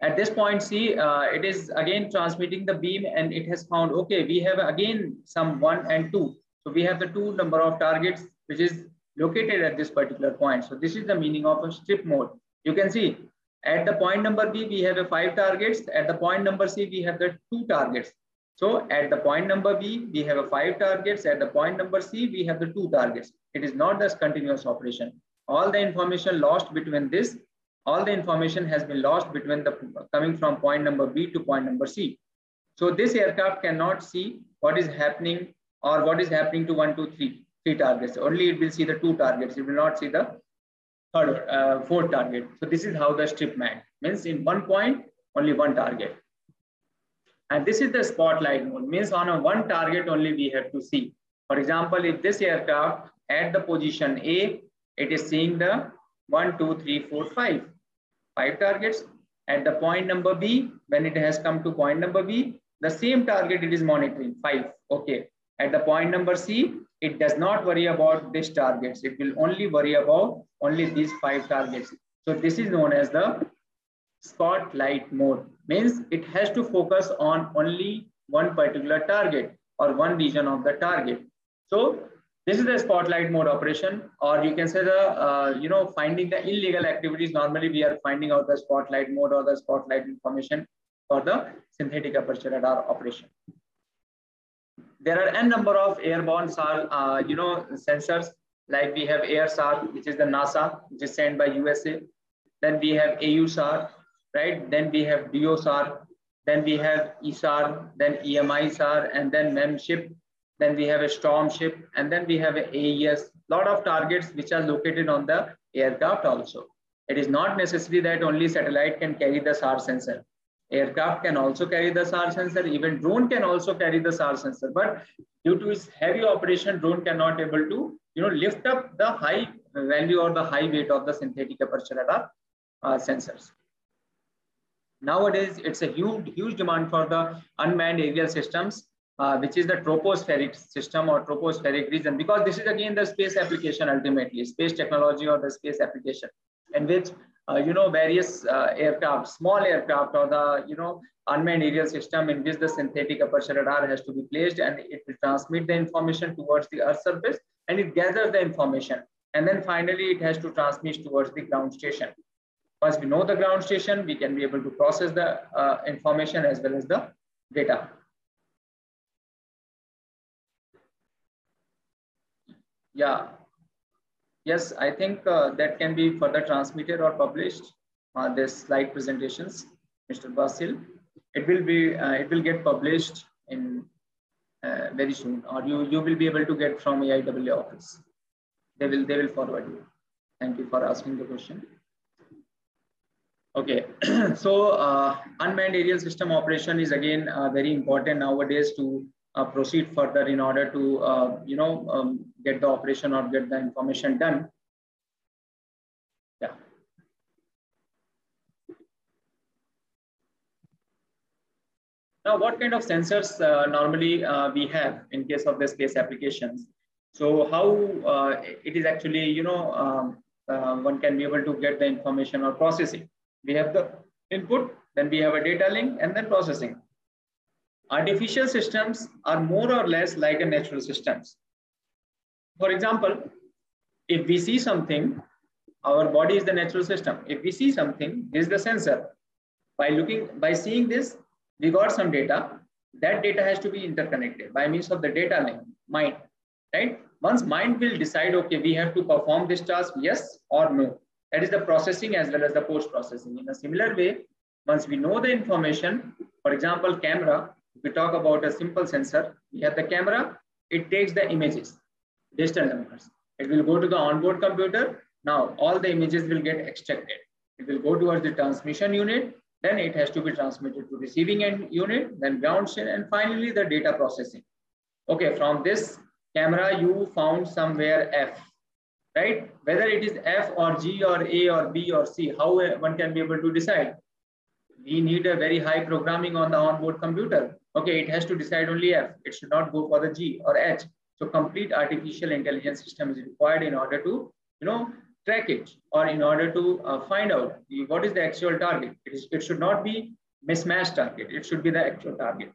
At this point C, uh, it is again transmitting the beam and it has found, okay, we have again some one and two. So we have the two number of targets which is located at this particular point. So this is the meaning of a strip mode. You can see at the point number B, we have a five targets. At the point number C, we have the two targets. So at the point number B, we have a five targets. At the point number C, we have the two targets. It is not this continuous operation. All the information lost between this, all the information has been lost between the coming from point number B to point number C. So this aircraft cannot see what is happening or what is happening to one, two, three three targets. Only it will see the two targets. It will not see the third, uh, fourth target. So this is how the strip map means in one point, only one target. And this is the spotlight mode means on a one target only we have to see. For example, if this aircraft at the position A, it is seeing the one, two, three, four, five, five targets. At the point number B, when it has come to point number B, the same target it is monitoring, five. Okay. At the point number C, it does not worry about these targets. It will only worry about only these five targets. So this is known as the spotlight mode. Means it has to focus on only one particular target or one region of the target. So this is the spotlight mode operation, or you can say the, uh, you know, finding the illegal activities. Normally we are finding out the spotlight mode or the spotlight information for the synthetic aperture radar operation. There are n number of airborne SAR, uh, you know, sensors like we have AirSAR, which is the NASA, which is sent by USA. Then we have AUSAR, right? Then we have DOSAR, then we have ESAR, then EMISAR, and then MEMPHIS, then we have a storm ship, and then we have AES, lot of targets which are located on the aircraft also. It is not necessary that only satellite can carry the SAR sensor. Aircraft can also carry the SAR sensor, even drone can also carry the SAR sensor, but due to its heavy operation, drone cannot able to you know, lift up the high value or the high weight of the synthetic aperture radar uh, sensors. Nowadays, it's a huge, huge demand for the unmanned aerial systems uh, which is the tropospheric system or tropospheric region, because this is again the space application ultimately, space technology or the space application, in which you know various uh, aircraft, small aircraft or the you know unmanned aerial system in which the synthetic aperture radar has to be placed and it will transmit the information towards the Earth surface and it gathers the information and then finally it has to transmit towards the ground station. Once we know the ground station, we can be able to process the uh, information as well as the data. Yeah. Yes, I think uh, that can be further transmitted or published. Uh, this slide presentations, Mr. Basil. It will be, uh, it will get published in uh, very soon, or you you will be able to get from AIAA office. They will they will forward you. Thank you for asking the question. Okay, <clears throat> so uh, unmanned aerial system operation is again uh, very important nowadays to uh, proceed further in order to, uh, you know, um, get the operation or get the information done. Yeah. Now, what kind of sensors uh, normally uh, we have in case of the space applications? So how uh, it is actually, you know, um, uh, one can be able to get the information or processing. We have the input, then we have a data link and then processing. Artificial systems are more or less like a natural systems. For example, if we see something, our body is the natural system. If we see something, this is the sensor. By looking, by seeing this, we got some data. That data has to be interconnected by means of the data link, mind, right? Once mind will decide, okay, we have to perform this task, yes or no. That is the processing as well as the post-processing. In a similar way, once we know the information, for example, camera, we talk about a simple sensor, we have the camera, it takes the images, digital numbers. It will go to the onboard computer. Now all the images will get extracted. It will go towards the transmission unit. Then it has to be transmitted to receiving end unit, then ground station, and finally the data processing. Okay, from this camera, you found somewhere F, right? Whether it is F or G or A or B or C, how one can be able to decide? We need a very high programming on the onboard computer okay, it has to decide only F. It should not go for the G or H. So complete artificial intelligence system is required in order to, you know, track it or in order to uh, find out the, what is the actual target. It, is, it should not be mismatched target. It should be the actual target.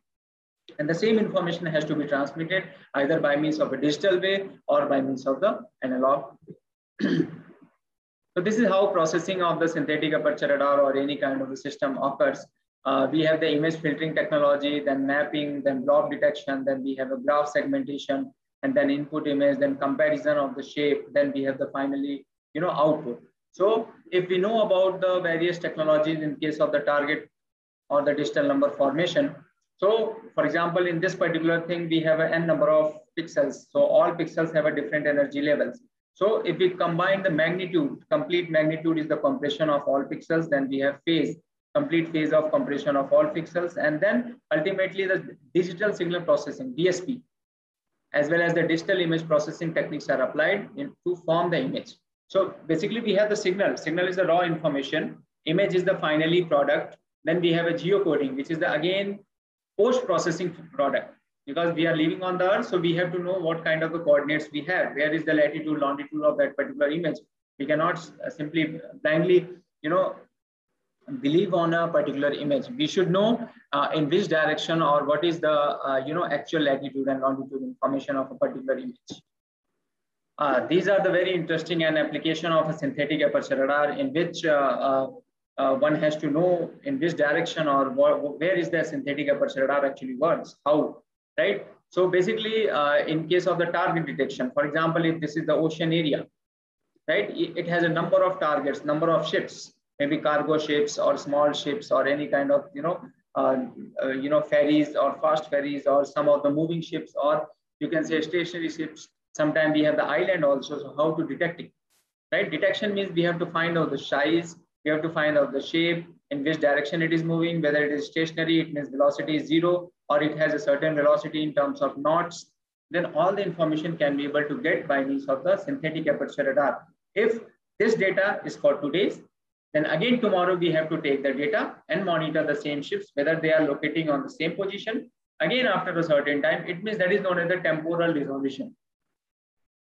And the same information has to be transmitted either by means of a digital way or by means of the analog. <clears throat> so this is how processing of the synthetic aperture radar or any kind of a system occurs. Uh, we have the image filtering technology, then mapping, then blob detection, then we have a graph segmentation, and then input image, then comparison of the shape, then we have the finally, you know, output. So if we know about the various technologies in case of the target or the digital number formation, so for example, in this particular thing, we have an n number of pixels. So all pixels have a different energy levels. So if we combine the magnitude, complete magnitude is the compression of all pixels, then we have phase complete phase of compression of all pixels, and then ultimately the digital signal processing, DSP. as well as the digital image processing techniques are applied in, to form the image. So basically we have the signal. Signal is the raw information. Image is the finally product. Then we have a geocoding, which is the again post-processing product because we are living on the earth. So we have to know what kind of the coordinates we have. Where is the latitude, longitude of that particular image? We cannot uh, simply blindly, you know, believe on a particular image. We should know uh, in which direction or what is the, uh, you know, actual latitude and longitude information of a particular image. Uh, these are the very interesting and application of a synthetic aperture radar in which uh, uh, uh, one has to know in which direction or wh where is the synthetic aperture radar actually works, how, right? So basically, in case of the target detection, for example, if this is the ocean area, right, it has a number of targets, number of ships, maybe cargo ships or small ships or any kind of, you know, uh, uh, you know, ferries or fast ferries or some of the moving ships or you can say stationary ships. Sometimes we have the island also. So how to detect it, right? Detection means we have to find out the size, we have to find out the shape, in which direction it is moving, whether it is stationary, it means velocity is zero, or it has a certain velocity in terms of knots. Then all the information can be able to get by means of the synthetic aperture radar. If this data is for today's, then again, tomorrow we have to take the data and monitor the same ships, whether they are locating on the same position. Again, after a certain time, it means that is known as the temporal resolution.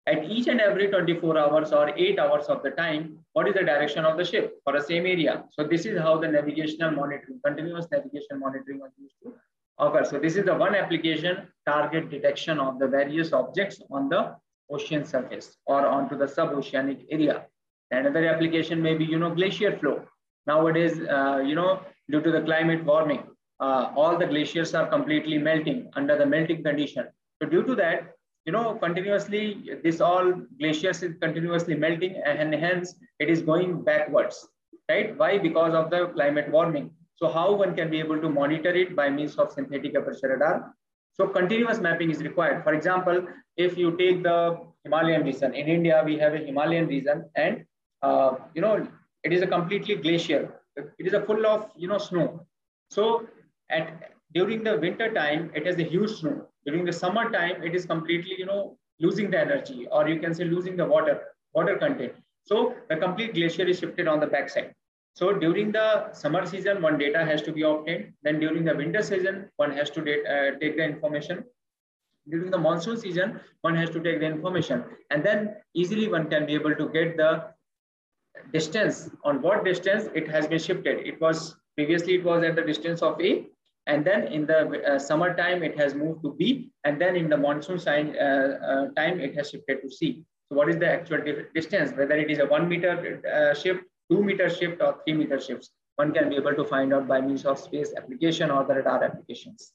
At each and every 24 hours or 8 hours of the time, what is the direction of the ship for the same area? So this is how the navigational monitoring, continuous navigation monitoring was used to occur. So this is the one application, target detection of the various objects on the ocean surface or onto the sub-oceanic area. Another application may be, you know, glacier flow. Nowadays, uh, you know, due to the climate warming, uh, all the glaciers are completely melting under the melting condition. So due to that, you know, continuously, this all glaciers is continuously melting and hence it is going backwards, right? Why? Because of the climate warming. So how one can be able to monitor it by means of synthetic aperture radar? So continuous mapping is required. For example, if you take the Himalayan region, in India, we have a Himalayan region and uh, you know, it is a completely glacier. It is a full of, you know, snow. So at during the winter time, it has a huge snow. During the summer time, it is completely, you know, losing the energy, or you can say losing the water, water content. So the complete glacier is shifted on the backside. So during the summer season, one data has to be obtained. Then during the winter season, one has to uh, take the information. During the monsoon season, one has to take the information. And then easily one can be able to get the distance, on what distance it has been shifted. It was previously it was at the distance of A, and then in the uh, summer time it has moved to B, and then in the monsoon sign, uh, uh, time it has shifted to C. So what is the actual distance? Whether it is a one meter uh, shift, two meter shift, or three meter shifts, one can be able to find out by means of space application or the radar applications.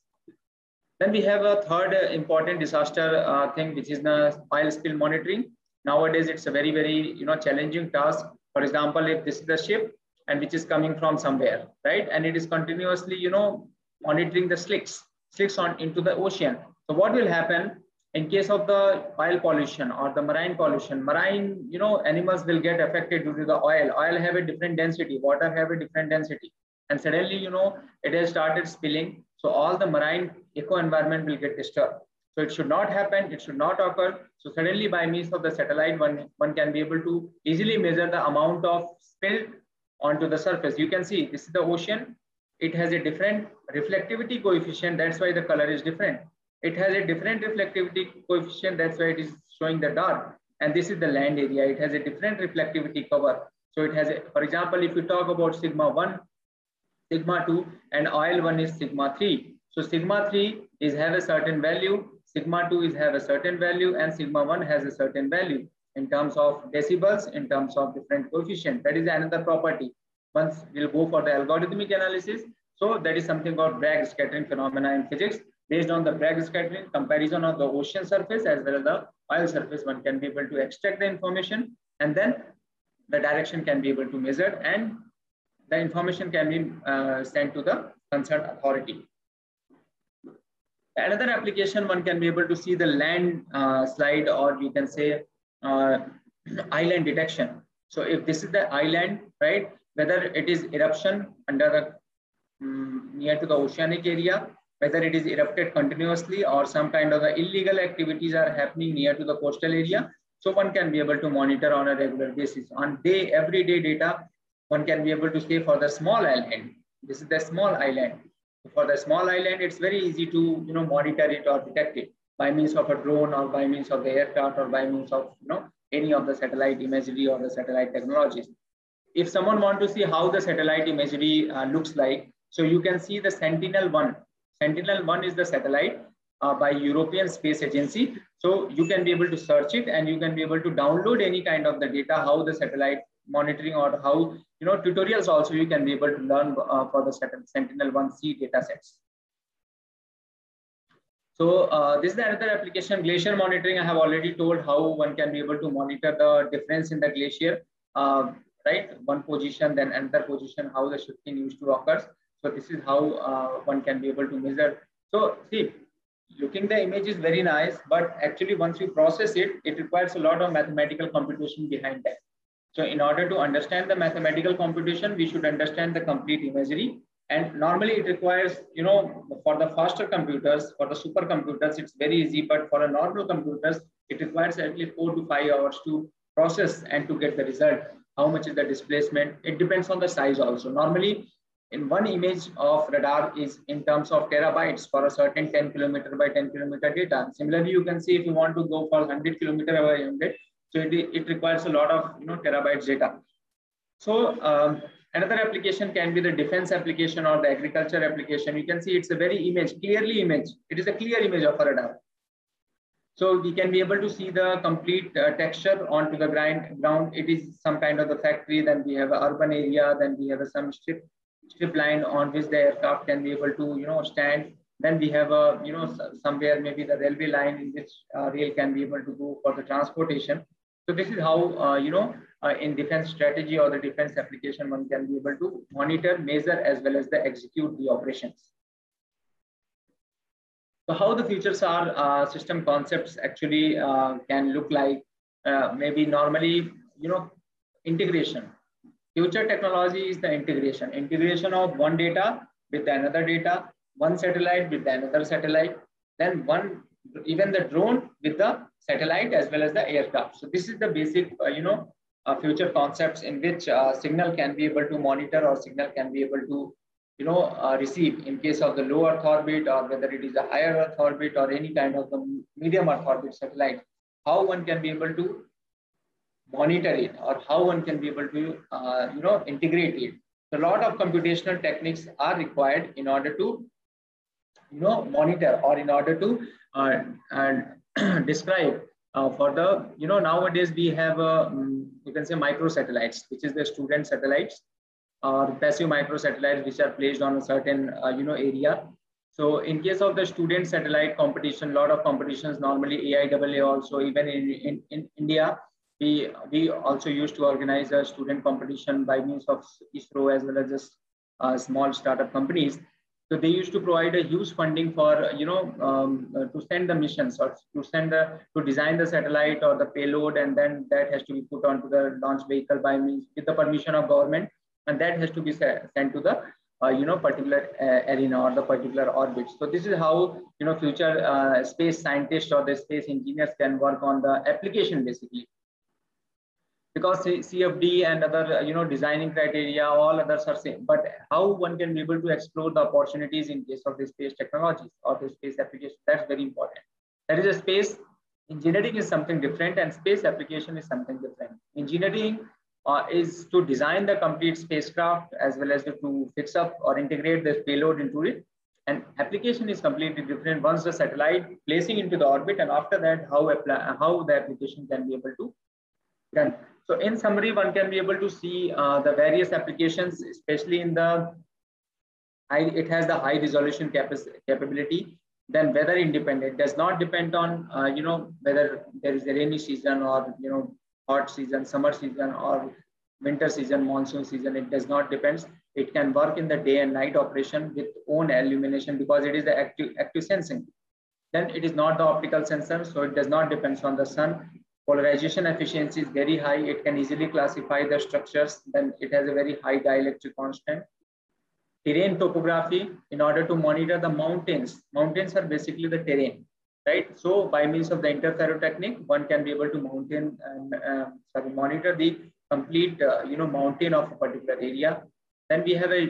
Then we have a third uh, important disaster uh, thing, which is the oil spill monitoring. Nowadays, it's a very, very you know challenging task for example, if this is the ship and which is coming from somewhere, right? And it is continuously, you know, monitoring the slicks, slicks on into the ocean. So what will happen in case of the oil pollution or the marine pollution? Marine, you know, animals will get affected due to the oil. Oil have a different density, water have a different density. And suddenly, you know, it has started spilling. So all the marine eco environment will get disturbed. So it should not happen, it should not occur. So suddenly by means of the satellite, one, one can be able to easily measure the amount of spill onto the surface. You can see this is the ocean. It has a different reflectivity coefficient. That's why the color is different. It has a different reflectivity coefficient. That's why it is showing the dark. And this is the land area. It has a different reflectivity cover. So it has, a, for example, if you talk about sigma 1, sigma 2, and oil 1 is sigma 3. So sigma 3 is have a certain value Sigma 2 is have a certain value and sigma 1 has a certain value in terms of decibels, in terms of different coefficient. That is another property. Once we'll go for the algorithmic analysis. So that is something called Bragg scattering phenomena in physics. Based on the Bragg scattering comparison of the ocean surface as well as the oil surface, one can be able to extract the information and then the direction can be able to measure and the information can be uh, sent to the concerned authority. Another application, one can be able to see the land uh, slide or you can say uh, island detection. So if this is the island, right, whether it is eruption under the um, near to the oceanic area, whether it is erupted continuously or some kind of the illegal activities are happening near to the coastal area. So one can be able to monitor on a regular basis. On day, everyday data, one can be able to say for the small island, this is the small island. For the small island, it's very easy to you know monitor it or detect it by means of a drone or by means of the aircraft or by means of you know any of the satellite imagery or the satellite technologies. If someone want to see how the satellite imagery uh, looks like, so you can see the Sentinel-1. Sentinel-1 is the satellite uh, by European Space Agency. So you can be able to search it and you can be able to download any kind of the data, how the satellite monitoring or how, you know, tutorials also you can be able to learn uh, for the Sentinel-1C data sets. So uh, this is another application, glacier monitoring. I have already told how one can be able to monitor the difference in the glacier, uh, right? One position, then another position, how the shifting used to occurs. So this is how uh, one can be able to measure. So see, looking the image is very nice, but actually once you process it, it requires a lot of mathematical computation behind that. So in order to understand the mathematical computation, we should understand the complete imagery and normally it requires, you know, for the faster computers, for the supercomputers, it's very easy. But for a normal computers, it requires at least four to five hours to process and to get the result. How much is the displacement? It depends on the size also. Normally, in one image of radar is in terms of terabytes for a certain 10 kilometer by 10 kilometer data. Similarly, you can see if you want to go for 100 kilometer by 100, so it, it requires a lot of you know terabytes data. So um, Another application can be the defense application or the agriculture application. You can see it's a very image, clearly image. It is a clear image of a radar. So we can be able to see the complete uh, texture onto the ground. ground. It is some kind of the factory. Then we have an urban area. Then we have a, some strip strip line on which the aircraft can be able to you know stand. Then we have a you know somewhere maybe the railway line in which uh, rail can be able to go for the transportation. So this is how uh, you know uh, in defense strategy or the defense application, one can be able to monitor, measure, as well as the execute the operations. So how the futures are uh, system concepts actually uh, can look like, uh, maybe normally, you know, integration. Future technology is the integration, integration of one data with another data, one satellite with another satellite, then one, even the drone with the satellite as well as the aircraft. So this is the basic, uh, you know, uh, future concepts in which uh, signal can be able to monitor or signal can be able to you know uh, receive in case of the low earth orbit or whether it is a higher earth orbit or any kind of the medium earth orbit satellite how one can be able to monitor it or how one can be able to uh, you know integrate it a lot of computational techniques are required in order to you know monitor or in order to uh, <clears throat> describe uh, for the, you know, nowadays we have, uh, mm, you can say micro satellites, which is the student satellites or passive micro satellites, which are placed on a certain, uh, you know, area. So in case of the student satellite competition, lot of competitions, normally AIAA also, even in, in, in India, we, we also used to organize a student competition by means of ISRO as well as just uh, small startup companies. So they used to provide a huge funding for, you know, um, uh, to send the missions or to send the, to design the satellite or the payload. And then that has to be put onto the launch vehicle by means with the permission of government. And that has to be sent to the, uh, you know, particular uh, arena or the particular orbit. So this is how, you know, future uh, space scientists or the space engineers can work on the application basically because CFD and other, you know, designing criteria, all others are same. But how one can be able to explore the opportunities in case of the space technologies or the space application, that's very important. That is a space, engineering is something different and space application is something different. Engineering uh, is to design the complete spacecraft as well as to fix up or integrate the payload into it. And application is completely different once the satellite placing into the orbit and after that, how, how the application can be able to run. So in summary, one can be able to see uh, the various applications, especially in the high, it has the high resolution capability. Then weather independent does not depend on, uh, you know, whether there is a rainy season or, you know, hot season, summer season or winter season, monsoon season. It does not depend. It can work in the day and night operation with own illumination because it is the active, active sensing. Then it is not the optical sensor, so it does not depend on the sun polarization efficiency is very high. It can easily classify the structures. Then it has a very high dielectric constant. terrain topography in order to monitor the mountains. Mountains are basically the terrain, right? So by means of the interfero technique, one can be able to mountain and uh, sorry, monitor the complete uh, you know mountain of a particular area. Then we have a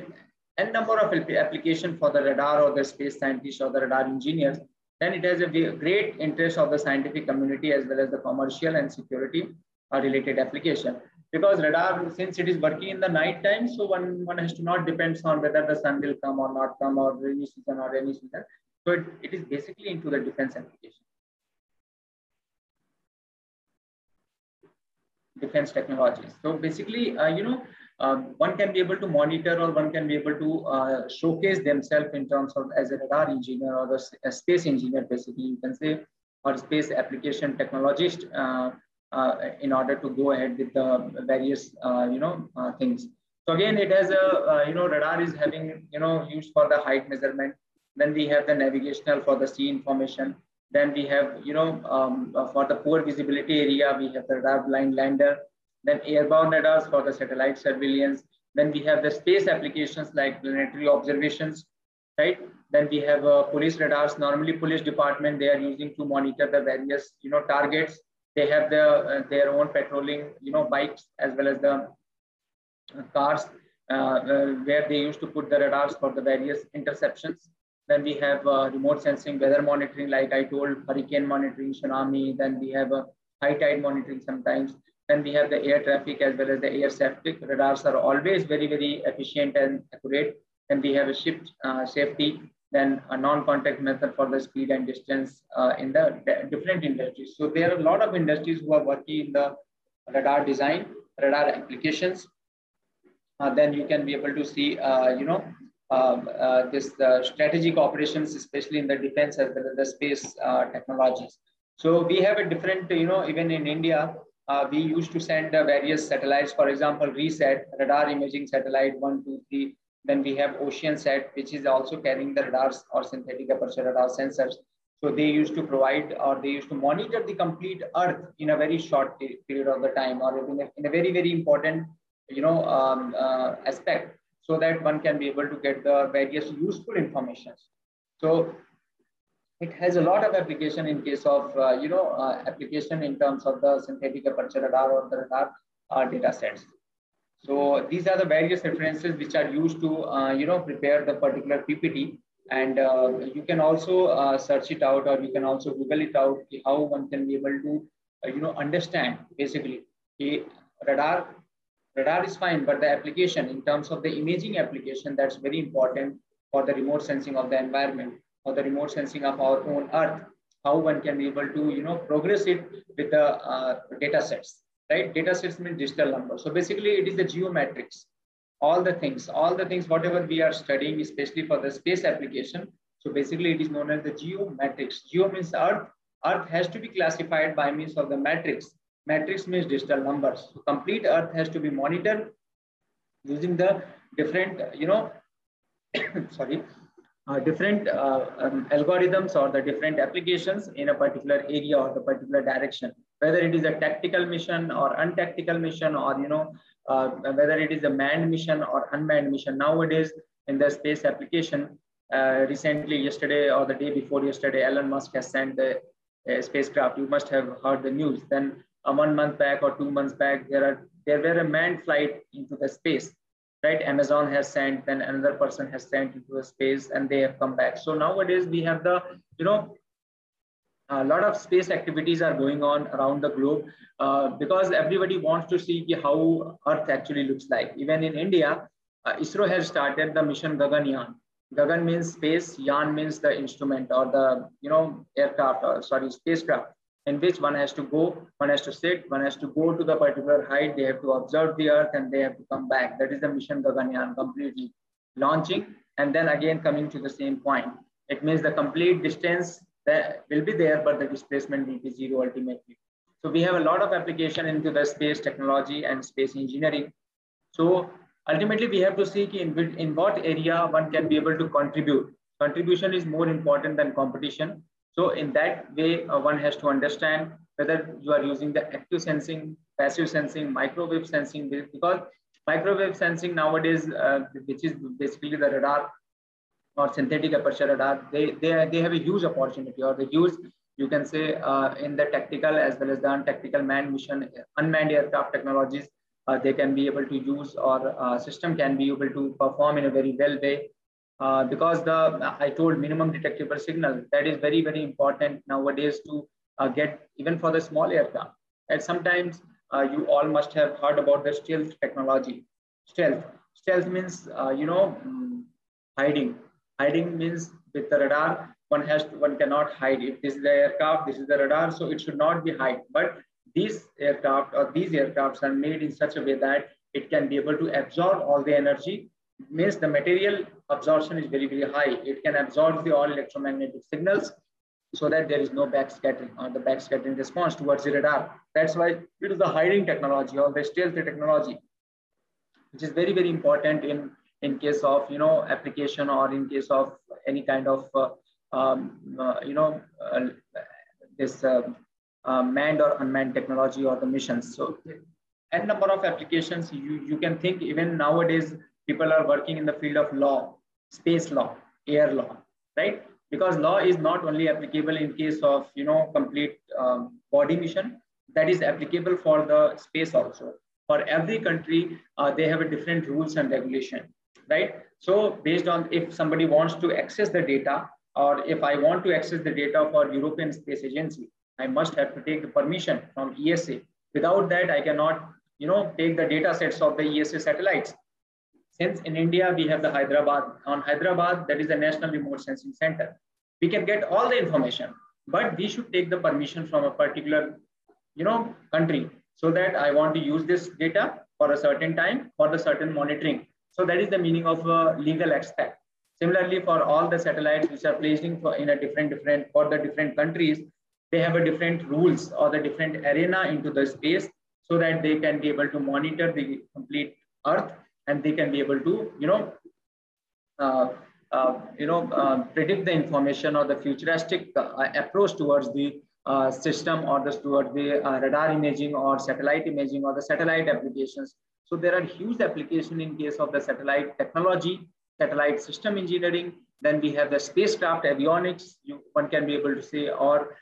n number of application for the radar or the space scientists or the radar engineers. Then it has a great interest of the scientific community as well as the commercial and security uh, related application because radar, since it is working in the night time, so one, one has to not depends on whether the sun will come or not come or rainy season or rainy season. So it, it is basically into the defense application. Defense technologies. So basically, uh, you know, um, one can be able to monitor or one can be able to uh, showcase themselves in terms of as a radar engineer or a space engineer, basically, you can say, or space application technologist. Uh, uh, in order to go ahead with the various, uh, you know, uh, things. So again, it has a, you know, radar is having, you know, used for the height measurement. Then we have the navigational for the sea information. Then we have, you know, um, for the poor visibility area, we have the radar blind lander. Then airborne radars for the satellite surveillance. Then we have the space applications like planetary observations, right? Then we have uh, police radars. Normally, police department they are using to monitor the various, you know, targets they have the, uh, their own patrolling, you know, bikes as well as the uh, cars uh, uh, where they used to put the radars for the various interceptions. Then we have remote sensing, weather monitoring, like I told, hurricane monitoring, tsunami. Then we have high tide monitoring sometimes. Then we have the air traffic as well as the air safety. Radars are always very, very efficient and accurate. Then we have a ship uh, safety then a non-contact method for the speed and distance uh, in the different industries. So there are a lot of industries who are working in the radar design, radar applications. Uh, then you can be able to see, uh, you know, um, uh, this strategic operations, especially in the defense as well as the space uh, technologies. So we have a different, you know, even in India, uh, we used to send various satellites, for example, RISAT, radar imaging satellite one, two, three, then we have OceanSat, which is also carrying the radars or synthetic aperture radar sensors. So they used to provide or they used to monitor the complete Earth in a very short period of the time or in a, in a very, very important, you know, um, uh, aspect so that one can be able to get the various useful information. So it has a lot of application in case of, uh, you know, uh, application in terms of the synthetic aperture radar or the radar uh, data sets. So these are the various references which are used to, uh, you know, prepare the particular PPT. And uh, you can also uh, search it out or you can also Google it out how one can be able to, you know, understand basically a radar. Radar is fine, but the application in terms of the imaging application, that's very important for the remote sensing of the environment or the remote sensing of our own earth, how one can be able to, you know, progress it with the uh, data sets right? Data sets mean digital numbers So basically it is the geometrics, all the things, all the things, whatever we are studying, especially for the space application. So basically it is known as the geometrics. Geo means earth. Earth has to be classified by means of the matrix. Matrix means digital numbers. So complete earth has to be monitored using the different, you know, <coughs> sorry, uh, different uh, um, algorithms or the different applications in a particular area or the particular direction. Whether it is a tactical mission or untactical mission or you know uh, whether it is a manned mission or unmanned mission. Nowadays in the space application uh, recently yesterday or the day before yesterday elon musk has sent the spacecraft. You must have heard the news. Then uh, one month back or two months back there are there were a manned flight into the space right amazon has sent then another person has sent into the space and they have come back so nowadays we have the you know a lot of space activities are going on around the globe uh, because everybody wants to see how Earth actually looks like. Even in India, uh, ISRO has started the mission Gaganyaan. Gagan means space, Yan means the instrument or the you know aircraft or sorry spacecraft in which one has to go, one has to sit, one has to go to the particular height. They have to observe the Earth and they have to come back. That is the mission Gaganyaan completely launching and then again coming to the same point. It means the complete distance that will be there, but the displacement will be zero ultimately. So we have a lot of application into the space technology and space engineering. So ultimately we have to see in, in what area one can be able to contribute. Contribution is more important than competition. So in that way, uh, one has to understand whether you are using the active sensing, passive sensing, microwave sensing, because Microwave sensing nowadays, uh, which is basically the radar or synthetic aperture radar, they, they, they have a huge opportunity or the huge, you can say, uh, in the tactical as well as the untactical manned mission, unmanned aircraft technologies, uh, they can be able to use or uh, system can be able to perform in a very well way. Uh, because the I told minimum detectable signal that is very very important nowadays to uh, get even for the small aircraft. And sometimes uh, you all must have heard about the stealth technology. Stealth. Stealth means you know um, hiding hiding means with the radar one has to, one cannot hide if this is the aircraft this is the radar so it should not be hide but these aircraft or these aircrafts are made in such a way that it can be able to absorb all the energy means the material absorption is very very high. It can absorb the all electromagnetic signals so that there is no backscattering or the backscattering response towards the radar. That's why it is the hiding technology or the stealth technology which is very very important in in case of you know application or in case of any kind of uh, um, uh, you know uh, this uh, uh, manned or unmanned technology or the missions. So a number of applications you, you can think even nowadays people are working in the field of law space law air law right because law is not only applicable in case of you know complete um, body mission that is applicable for the space also for every country uh, they have a different rules and regulation right? So based on if somebody wants to access the data, or if I want to access the data for European Space Agency, I must have to take the permission from ESA. Without that, I cannot, you know, take the data sets of the ESA satellites. Since in India, we have the Hyderabad, on Hyderabad, that is the National Remote Sensing Center. We can get all the information, but we should take the permission from a particular, you know, country so that I want to use this data for a certain time for the certain monitoring so that is the meaning of a legal aspect. Similarly, for all the satellites which are placing for in a different, different, for the different countries, they have a different rules or the different arena into the space so that they can be able to monitor the complete earth and they can be able to, you know, uh, uh, you know, uh, predict the information or the futuristic uh, approach towards the uh, system or the towards the uh, radar imaging or satellite imaging or the satellite applications so there are huge application in case of the satellite technology, satellite system engineering. Then we have the spacecraft avionics, you, one can be able to say, or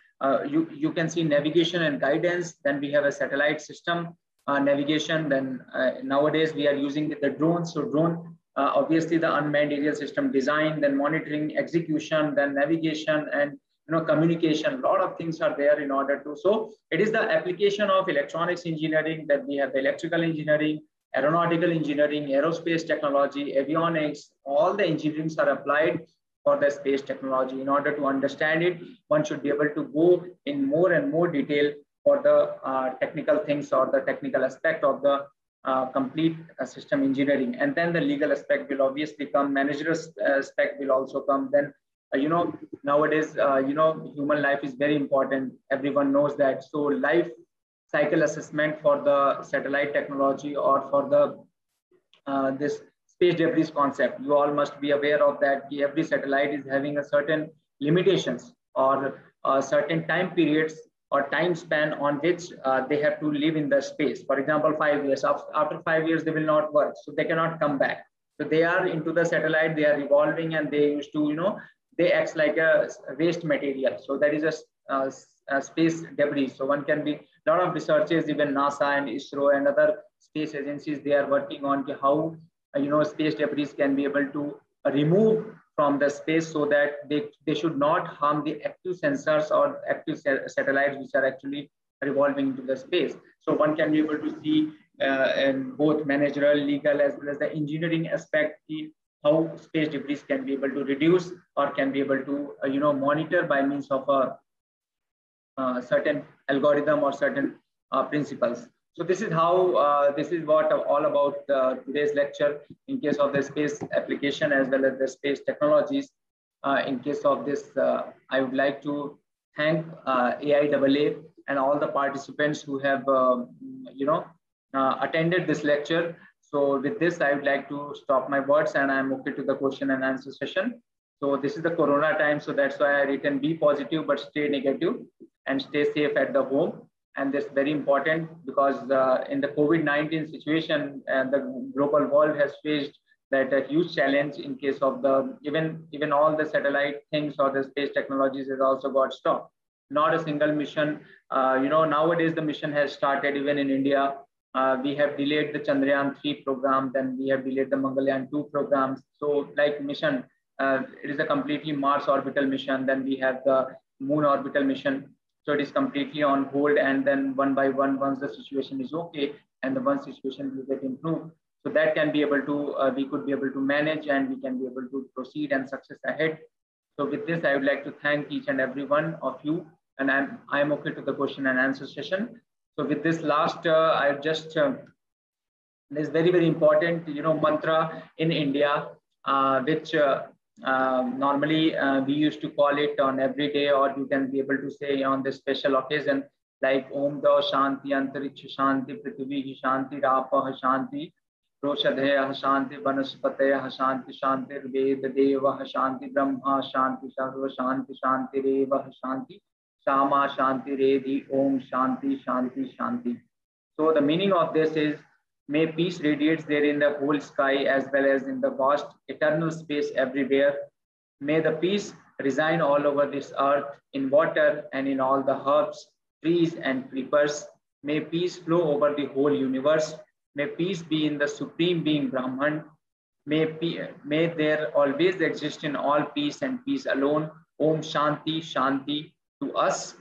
you, you can see navigation and guidance. Then we have a satellite system uh, navigation. Then uh, nowadays we are using the, drones. So drone, uh, obviously the unmanned aerial system design, then monitoring, execution, then navigation and you know communication. A lot of things are there in order to. So it is the application of electronics engineering that we have the electrical engineering, aeronautical engineering, aerospace technology, avionics, all the engineerings are applied for the space technology. In order to understand it, one should be able to go in more and more detail for the uh, technical things or the technical aspect of the uh, complete uh, system engineering. And then the legal aspect will obviously come, managerial aspect will also come. Then, you know, nowadays, you know, human life is very important. Everyone knows that. So life cycle assessment for the satellite technology or for the uh, this space debris concept. You all must be aware of that. Every satellite is having a certain limitations or uh, certain time periods or time span on which uh, they have to live in the space. For example, five years. After five years, they will not work, so they cannot come back. So they are into the satellite. They are revolving, and they used to, you know, they act like a waste material. So that is a, a, a space debris. So one can be a lot of researchers, even NASA and ISRO and other space agencies, they are working on how uh, you know space debris can be able to remove from the space so that they, they should not harm the active sensors or active satellites which are actually revolving into the space. So one can be able to see uh, in both managerial, legal, as well as the engineering aspect, how space debris can be able to reduce or can be able to, uh, you know, monitor by means of a uh, certain algorithm or certain uh, principles. So this is how, uh, this is what all about uh, today's lecture in case of the space application as well as the space technologies. Uh, in case of this, uh, I would like to thank AIAA and all the participants who have, um, you know, attended this lecture. So with this, I would like to stop my words and I'm okay to the question and answer session. So this is the Corona time. So that's why I written be positive, but stay negative and stay safe at the home. And that's very important because uh, in the COVID-19 situation, uh, the global world has faced that a huge challenge in case of the even even all the satellite things or the space technologies has also got stopped. Not a single mission. Uh, you know, nowadays the mission has started even in India. Uh, we have delayed the Chandrayaan 3 program, then we have delayed the Mangalyaan 2 programs. So like mission, uh, it is a completely Mars orbital mission. Then we have the moon orbital mission. So it is completely on hold. And then one by one, once the situation is okay and the one situation will get improved, so that can be able to, uh, we could be able to manage and we can be able to proceed and success ahead. So with this, I would like to thank each and every one of you. And I'm, I'm okay to the question and answer session. So with this last, uh, I just, uh, this very, very important, you know, mantra in India, uh, which uh, um, normally uh, we used to call it on every day, or you can be able to say on the special occasion like Om Da Shanti, Antariksha Shanti, Prithvi Shanti, Rapa Shanti, Roshadhaya Shanti, Vanaspataya Shanti, Shanti, Veda Deva Shanti, Brahma Shanti, Sarva Shanti, Shanti Shanti, Shama Shanti Redi, Om Shanti, Shanti, Shanti. So the meaning of this is may peace radiates there in the whole sky as well as in the vast eternal space everywhere. May the peace reside all over this earth in water and in all the herbs, trees and creepers. May peace flow over the whole universe. May peace be in the supreme being Brahman. May, may there always exist in all peace and peace alone. Om Shanti Shanti to us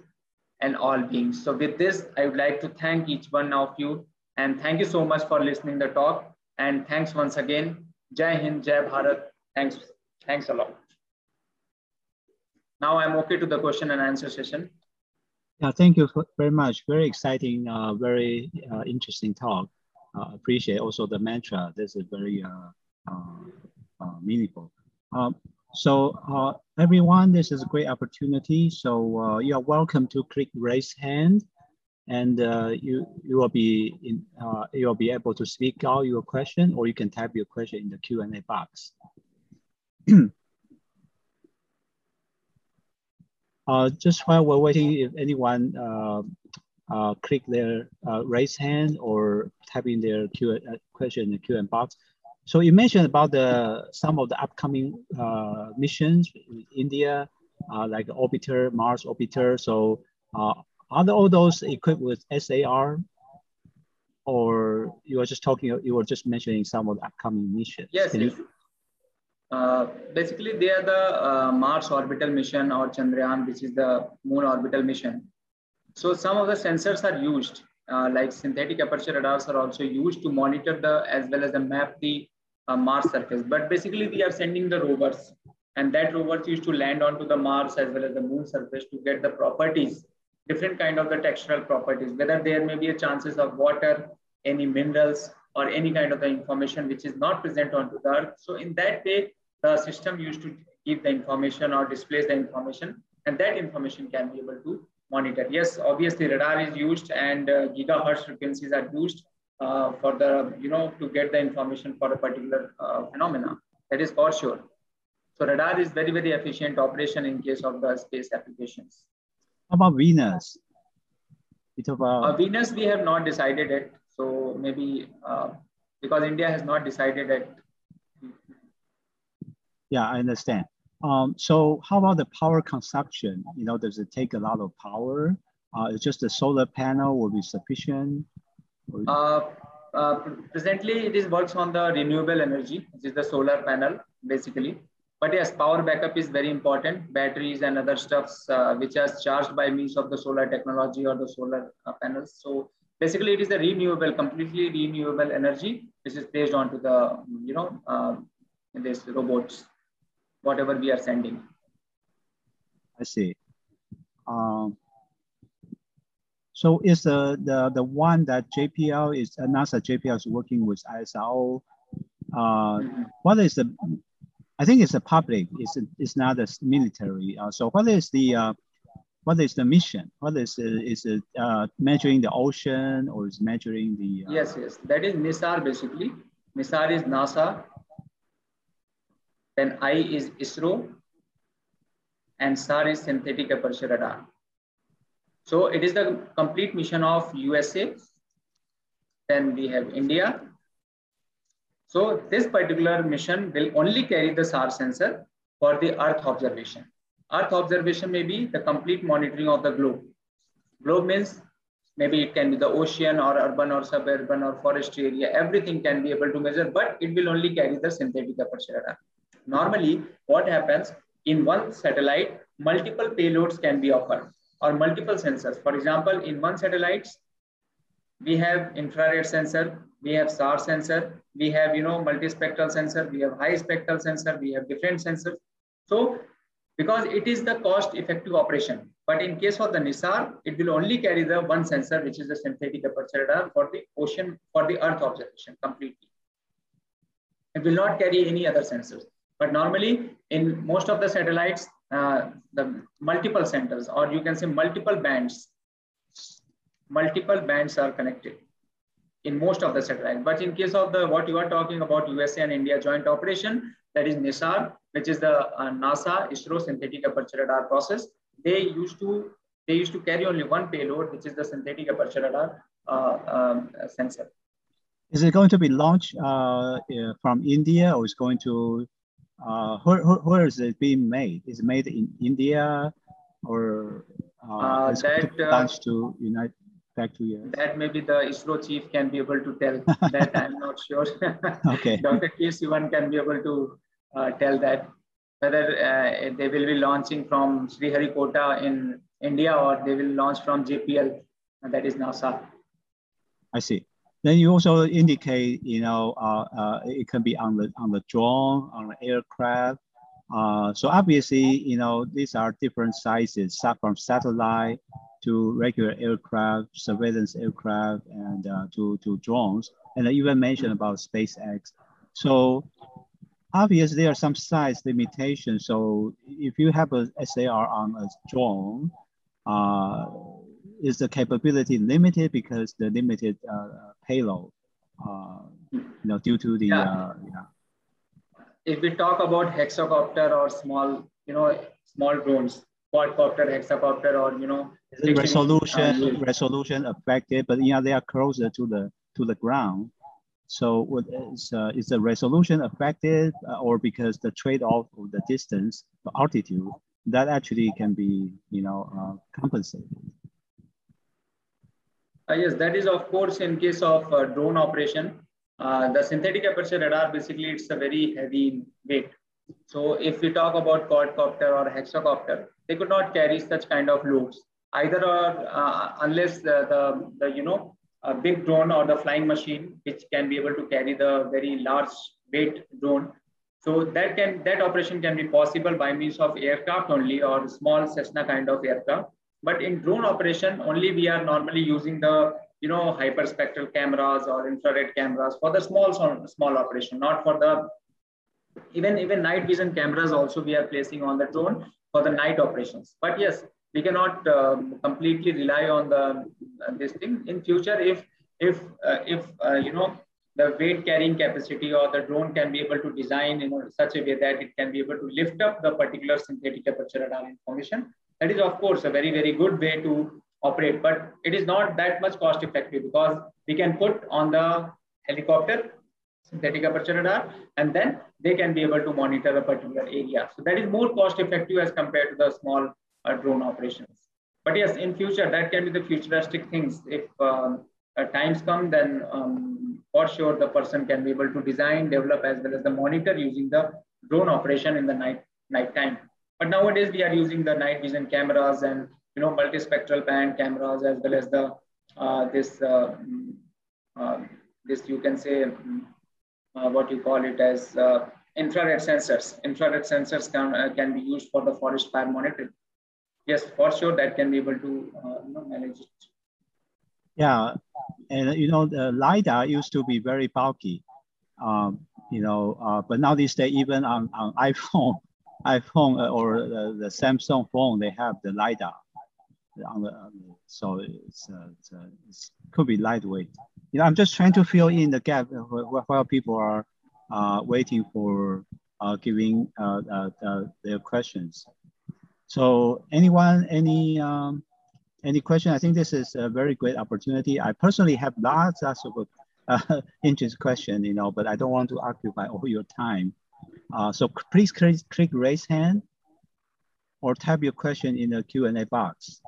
and all beings. So with this, I would like to thank each one of you and thank you so much for listening the talk. And thanks once again. Jai Hind, Jai Bharat. Thanks. Thanks a lot. Now I'm okay to the question and answer session. Yeah, thank you very much. Very exciting, uh, very uh, interesting talk. Uh, appreciate also the mantra. This is very uh, uh, uh meaningful. Um, so everyone, this is a great opportunity. So you are welcome to click raise hand and uh, you, you will be in, uh, you will be able to speak out your question or you can type your question in the Q&A box. <clears throat> uh, just while we're waiting, if anyone uh, uh, click their uh, raise hand or type in their Q question in the Q&A box, so you mentioned about the some of the upcoming missions in India, like the orbiter, Mars orbiter. So are all those equipped with SAR, or you were just talking? You were just mentioning some of the upcoming missions. Yes. Uh, basically, they are the uh, Mars orbital mission or Chandrayaan, which is the Moon orbital mission. So some of the sensors are used, uh, like synthetic aperture radars are also used to monitor the as well as the map the uh, Mars surface. But basically, we are sending the rovers, and that rovers used to land onto the Mars as well as the Moon surface to get the properties, different kind of the textural properties, whether there may be a chances of water, any minerals, or any kind of the information which is not present onto the Earth. So in that way, the system used to give the information or displays the information, and that information can be able to monitor. Yes, obviously radar is used and uh, gigahertz frequencies are used uh, for the, you know, to get the information for a particular uh, phenomena. That is for sure. So radar is very, very efficient operation in case of the space applications. How about Venus? It's about... Uh, Venus, we have not decided it. So maybe uh, because India has not decided it. Yeah, I understand. Um, so how about the power consumption? You know, does it take a lot of power? Uh, it's just a solar panel will be sufficient? Uh, uh, presently, it is works on the renewable energy, which is the solar panel, basically. But yes, power backup is very important. Batteries and other stuffs uh, which are charged by means of the solar technology or the solar uh, panels. So basically, it is a renewable, completely renewable energy. This is placed onto the, you know, uh, this robots, whatever we are sending. I see. Um, so is the, the, the one that JPL is, uh, NASA JPL is working with ISRO, uh, what is the, I think it's a public, it's, it's not a military. Uh, so what is the, uh, what is the mission? What is is it uh, measuring the ocean or is measuring the? Uh... Yes, yes, that is NISAR basically. NISAR is NASA, then I is ISRO, and SAR is synthetic aperture radar. So it is the complete mission of USA. Then we have India. So this particular mission will only carry the SAR sensor for the Earth observation. Earth observation may be the complete monitoring of the globe. Globe means maybe it can be the ocean or urban or suburban or forestry area. Everything can be able to measure, but it will only carry the synthetic aperture radar. Normally, what happens in one satellite, multiple payloads can be offered or multiple sensors. For example, in one satellite, we have infrared sensor, we have SAR sensor, we have you know multispectral sensor, we have high spectral sensor, we have different sensors. So because it is the cost effective operation. But in case of the NISAR, it will only carry the one sensor, which is the synthetic aperture radar for the ocean, for the earth observation completely. It will not carry any other sensors. But normally in most of the satellites, uh, the multiple centers, or you can say multiple bands, multiple bands are connected in most of the satellites. But in case of the what you are talking about USA and India joint operation, that is NISAR, which is the uh, NASA ISRO synthetic aperture radar process. They used to they used to carry only one payload, which is the synthetic aperture radar uh, um, sensor. Is it going to be launched uh, from India, or is going to uh, where, where is it being made? Is it made in India, or uh, uh, that launched to United? Back to you. That maybe the ISRO chief can be able to tell. <laughs> that I'm not sure. <laughs> okay. Dr. K. Sivan can be able to uh, tell that whether uh, they will be launching from Sriharikota in India or they will launch from JPL, that is NASA. I see. Then you also indicate, you know, uh, uh, it can be on the on the drone, on the aircraft. Uh, so obviously, you know, these are different sizes, from satellite to regular aircraft, surveillance aircraft, and uh, to, to drones. And I even mentioned about SpaceX. So obviously there are some size limitations. So if you have a SAR on a drone, uh, is the capability limited because the limited uh, payload, uh, you know, due to the, yeah. Uh, yeah. If we talk about hexacopter or small, you know, small drones, quadcopter, hexacopter, or you know, resolution uh, resolution affected, but yeah, they are closer to the to the ground. So what is uh, is the resolution affected, uh, or because the trade-off of the distance, the altitude, that actually can be you know uh, compensated. Uh, yes, that is of course in case of uh, drone operation. the synthetic aperture radar basically it's a very heavy weight. So if we talk about quadcopter or hexacopter, they could not carry such kind of loads either or uh, unless the, the, the, you know a big drone or the flying machine which can be able to carry the very large weight drone. So that can that operation can be possible by means of aircraft only or small Cessna kind of aircraft. But in drone operation only we are normally using the you know hyperspectral cameras or infrared cameras for the small small operation not for the even even night vision cameras also we are placing on the drone for the night operations. But yes, we cannot uh, completely rely on the uh, this thing in future. If if uh, if uh, you know the weight carrying capacity or the drone can be able to design in such a way that it can be able to lift up the particular synthetic aperture radar information. That is of course a very very good way to operate, but it is not that much cost effective because we can put on the helicopter synthetic aperture radar, and then they can be able to monitor a particular area. So that is more cost effective as compared to the small uh, drone operations. But yes, in future, that can be the futuristic things. If um, uh, times come, then um, for sure the person can be able to design, develop, as well as the monitor using the drone operation in the night night time. But nowadays we are using the night vision cameras and you know multispectral band cameras as well as the uh, this uh, mm, uh this you can say mm, uh, what you call it as uh, infrared sensors. Infrared sensors can, uh, can be used for the forest fire monitoring. Yes, for sure that can be able to you know, manage it. Yeah, and you know the lidar used to be very bulky, um, you know, uh, but now these days even on, on iPhone, <laughs> iPhone or the, the Samsung phone they have the lidar on the, so it's, uh, it's, uh, it's could be lightweight you know, I'm just trying to fill in the gap while people are uh, waiting for uh, giving uh, uh, uh, their questions. So anyone, any um, any question? I think this is a very great opportunity. I personally have lots, lots of uh, <laughs> interesting question, you know, but I don't want to occupy all your time. So please click, click raise hand or type your question in the Q&A box.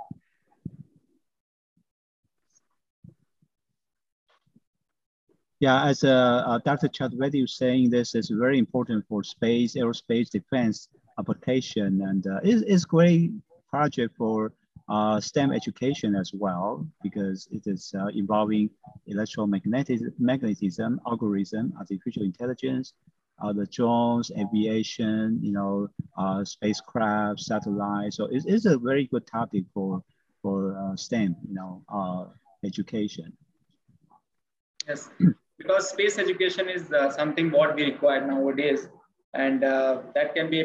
Yeah, as uh, uh, Dr. Chaturvedi was saying, this is very important for space, aerospace, defense application, and uh, it's, it's great project for uh, STEM education as well, because it is uh, involving electromagnetism, algorithm, artificial intelligence, uh, the drones, aviation, you know, uh, spacecraft, satellites. So it's, it's a very good topic for, for uh, STEM, you know, education. Yes, because space education is uh, something what we require nowadays. And uh, that can be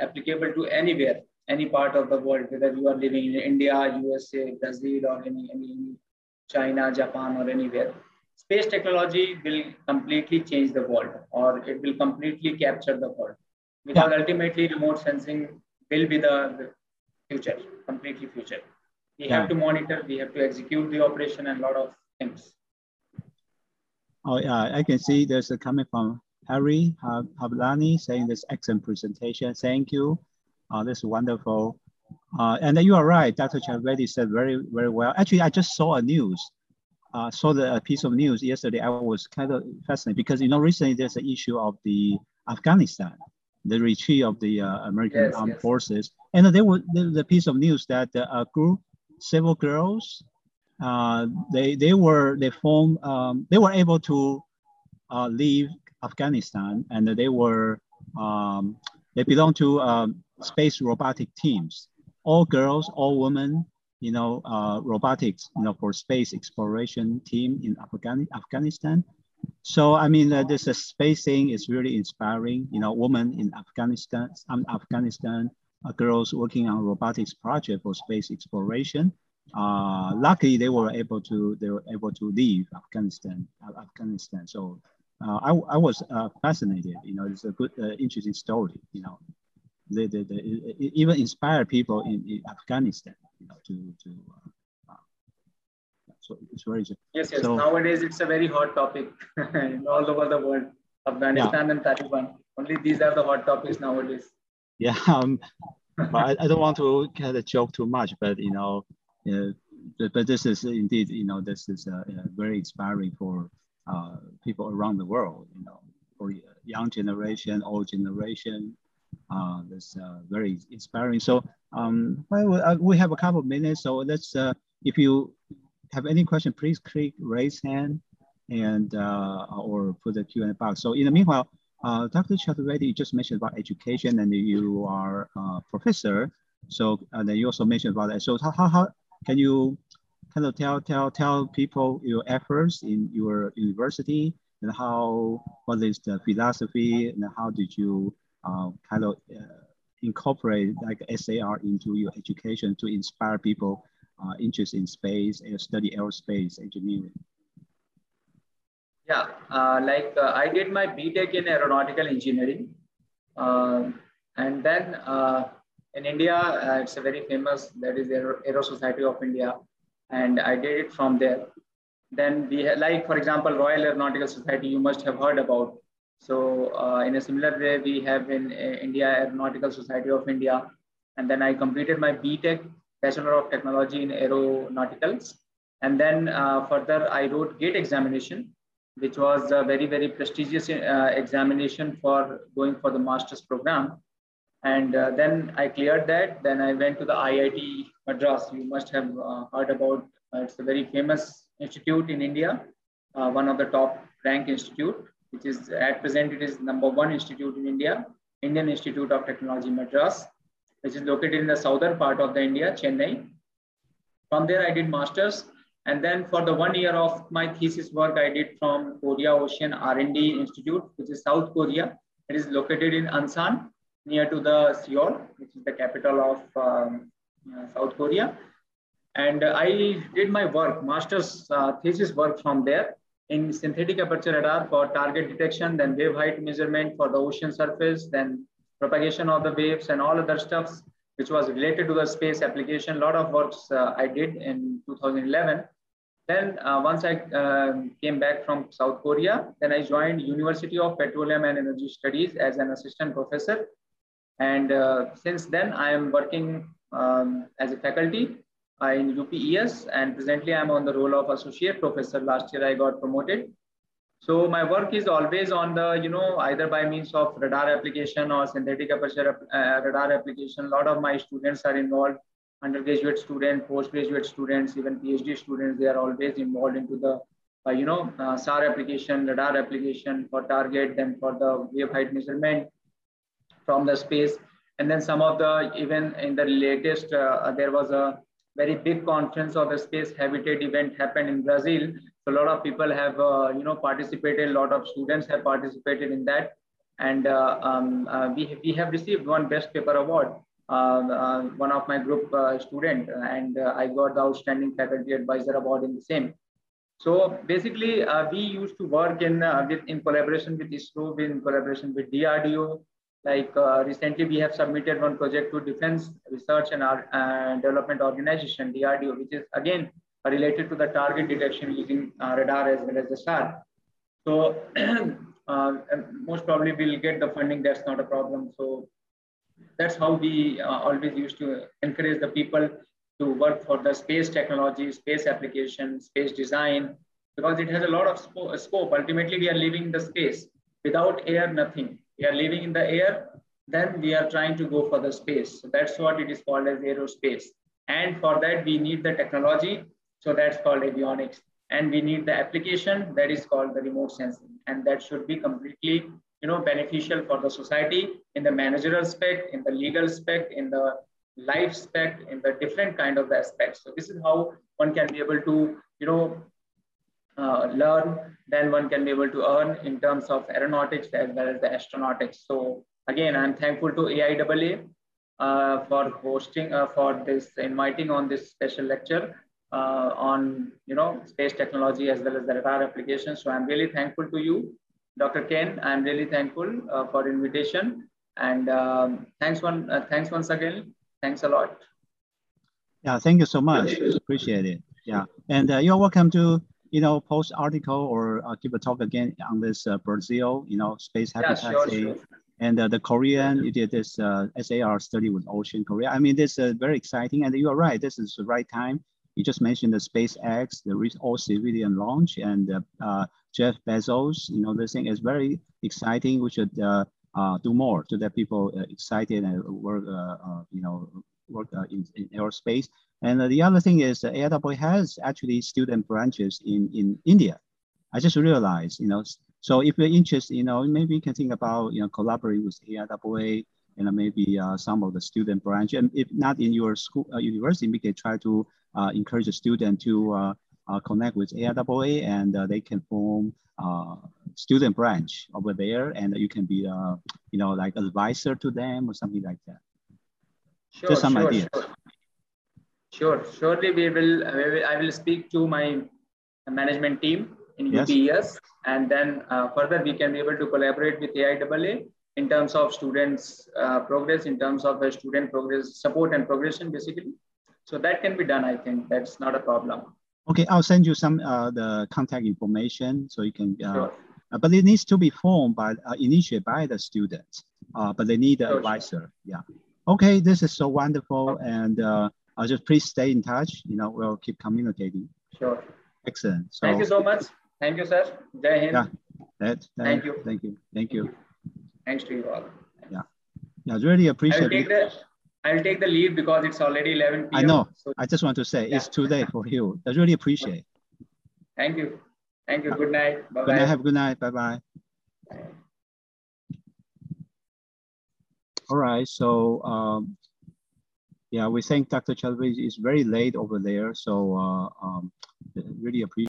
applicable to anywhere any part of the world, whether you are living in India, USA, Brazil, or any, any China, Japan, or anywhere. Space technology will completely change the world, or it will completely capture the world, because yeah. ultimately remote sensing will be the, the future, completely future. We yeah. have to monitor, we have to execute the operation, and a lot of things. Oh yeah, I can see there's a comment from Hari Hablani saying this excellent presentation. Thank you. Uh, this is wonderful. Uh, and you are right, Dr. Chaturvedi said very, very well. Actually, I just saw a news, uh, saw the a piece of news yesterday. I was kind of fascinated because, you know, recently there's an issue of the Afghanistan, the retreat of the uh, American yes, armed yes. forces. And there was the, the piece of news that a uh, group, several girls, uh, they, they were, they formed, um, they were able to uh, leave Afghanistan and they were, um, they belong to um, space robotic teams, all girls, all women, you know, uh, robotics, you know, for space exploration team in Afghan Afghanistan. So, I mean, uh, this uh, space thing is really inspiring, you know, women in Afghanistan, um, Afghanistan, uh, girls working on robotics project for space exploration. Uh, luckily, they were able to, they were able to leave Afghanistan, Afghanistan. So uh, I, I was uh, fascinated, you know, it's a good, uh, interesting story, you know they, they, they even inspire people in, in Afghanistan, you know, to to. Uh, uh, so it's very yes, yes. So, Nowadays, it's a very hot topic <laughs> all over the world. Afghanistan yeah. and Taliban. Only these are the hot topics nowadays. Yeah, um, but I, I, don't want to kind of joke too much, but you know, uh, but, this is indeed, you know, this is uh, very inspiring for uh, people around the world. You know, for young generation, old generation, uh, uh, very inspiring. So um, well, uh, we have a couple of minutes. So let's, uh, if you have any question, please click raise hand and uh, or put the Q&A box. So in the meanwhile, uh, Dr. Chaturvedi just mentioned about education and you are a professor. So and then you also mentioned about that. So how, how can you kind of tell, tell, tell people your efforts in your university and how, what is the philosophy and how did you uh, kind of uh, incorporate like SAR into your education to inspire people uh, interested in space and study aerospace engineering? Yeah, uh, like uh, I did my BTech in aeronautical engineering. Uh, and then uh, in India, uh, it's a very famous, that is Aero, Aero Society of India. And I did it from there. Then we had, like, for example, Royal Aeronautical Society, you must have heard about. So uh, in a similar way, we have in uh, India Aeronautical Society of India. And then I completed my BTech, Bachelor of Technology in Aeronauticals. And then uh, further, I wrote GATE examination, which was a very, very prestigious uh, examination for going for the master's program. And uh, then I cleared that. Then I went to the IIT Madras. You must have uh, heard about, it's a very famous institute in India, one of the top rank institute which is at present it is number one institute in India, Indian Institute of Technology Madras, which is located in the southern part of the India, Chennai. From there, I did masters, and then for the one year of my thesis work, I did from Korea Ocean R&D Institute, which is South Korea. It is located in Ansan, near to the Seoul, which is the capital of um, uh, South Korea. And I did my work, master's uh, thesis work from there in synthetic aperture radar for target detection, then wave height measurement for the ocean surface, then propagation of the waves and all other stuffs. which was related to the space application. A lot of works uh, I did in 2011. Then uh, once I uh, came back from South Korea, then I joined University of Petroleum and Energy Studies as an assistant professor. And uh, since then, I am working um, as a faculty uh, in UPES, and presently I'm on the role of associate professor. Last year I got promoted. So my work is always on the, you know, either by means of radar application or synthetic aperture uh, radar application. A lot of my students are involved, undergraduate students, postgraduate students, even PhD students, they are always involved into the, uh, you know, uh, SAR application, radar application for target, then for the wave height measurement from the space. And then some of the, even in the latest, uh, there was a very big conference of the space habitat event happened in Brazil. So a lot of people have, uh, you know, participated. A lot of students have participated in that, and uh, um, uh, we we have received one best paper award. Uh, uh, one of my group uh, student, and I got the outstanding faculty advisor award in the same. So basically, we used to work in with in collaboration with ISRO, in collaboration with DRDO, like uh, recently, we have submitted one project to Defense Research and uh, Development Organization, DRDO, which is again related to the target detection using uh, radar as well as the SAR. So <clears throat> uh, most probably we'll get the funding. That's not a problem. So that's how we uh, always used to encourage the people to work for the space technology, space application, space design, because it has a lot of scope. Ultimately, we are living in the space. Without air, nothing we are living in the air, then we are trying to go for the space. So that's what it is called as aerospace. And for that, we need the technology. So that's called avionics. And we need the application that is called the remote sensing. And that should be completely you know, beneficial for the society in the managerial aspect, in the legal aspect, in the life aspect, in the different kind of aspects. So this is how one can be able to, you know, uh, learn, then one can be able to earn in terms of aeronautics as well as the astronautics. So again, I'm thankful to AIAA uh, for hosting, uh, for this, inviting on this special lecture uh, on, you know, space technology as well as the radar applications. So I'm really thankful to you, Dr. Ken. I'm really thankful uh, for invitation. And um, thanks, one, uh, thanks once again. Thanks a lot. Yeah, thank you so much. Appreciate it. Yeah, and you're welcome to you know, post article or uh, give a talk again on this uh, Brazil, you know, space habitat. Yeah, sure, sure. And uh, the Korean, you did this uh, SAR study with Ocean Korea. I mean, this is very exciting. And you are right, this is the right time. You just mentioned the SpaceX, the all civilian launch, and uh, Jeff Bezos. You know, this thing is very exciting. We should uh, do more to get people excited and work, you know, work in, in aerospace. And the other thing is that AIAA has actually student branches in, in India. I just realized, you know, so if you're interested, you know, maybe you can think about, you know, collaborating with AIAA and maybe uh, some of the student branch. And if not in your school, uh, university, we can try to uh, encourage the student to uh, uh, connect with AIAA and uh, they can form a student branch over there and you can be, you know, like advisor to them or something like that. Sure, Just some sure, ideas. Sure. Sure, surely we will, I will speak to my management team in yes. UPES and then uh, further we can be able to collaborate with AIAA in terms of students uh, progress, in terms of the student progress, support and progression basically. So that can be done, I think that's not a problem. Okay, I'll send you some uh, the contact information so you can, uh, sure. Uh, but it needs to be formed by, uh, initiated by the students, but they need an sure, advisor, sure. yeah. Okay, this is so wonderful and uh, I'll just please stay in touch. You know, we'll keep communicating. Sure. Excellent. So, thank you so much. Thank you, sir. Jai Hind. Yeah. That, that, thank you. Thank you. Thank you. Thanks to you all. Yeah. Yeah, I really appreciate I'll take it. The, I'll take the lead because it's already 11 p.m. I know. So, I just want to say yeah. it's too late for you. I really appreciate. Thank you. Thank you. Good night. Bye-bye. Good night. Have a good night. Bye-bye. All right. So um, yeah, we think Dr. Chaturvedi is very late over there. So uh, um, really appreciate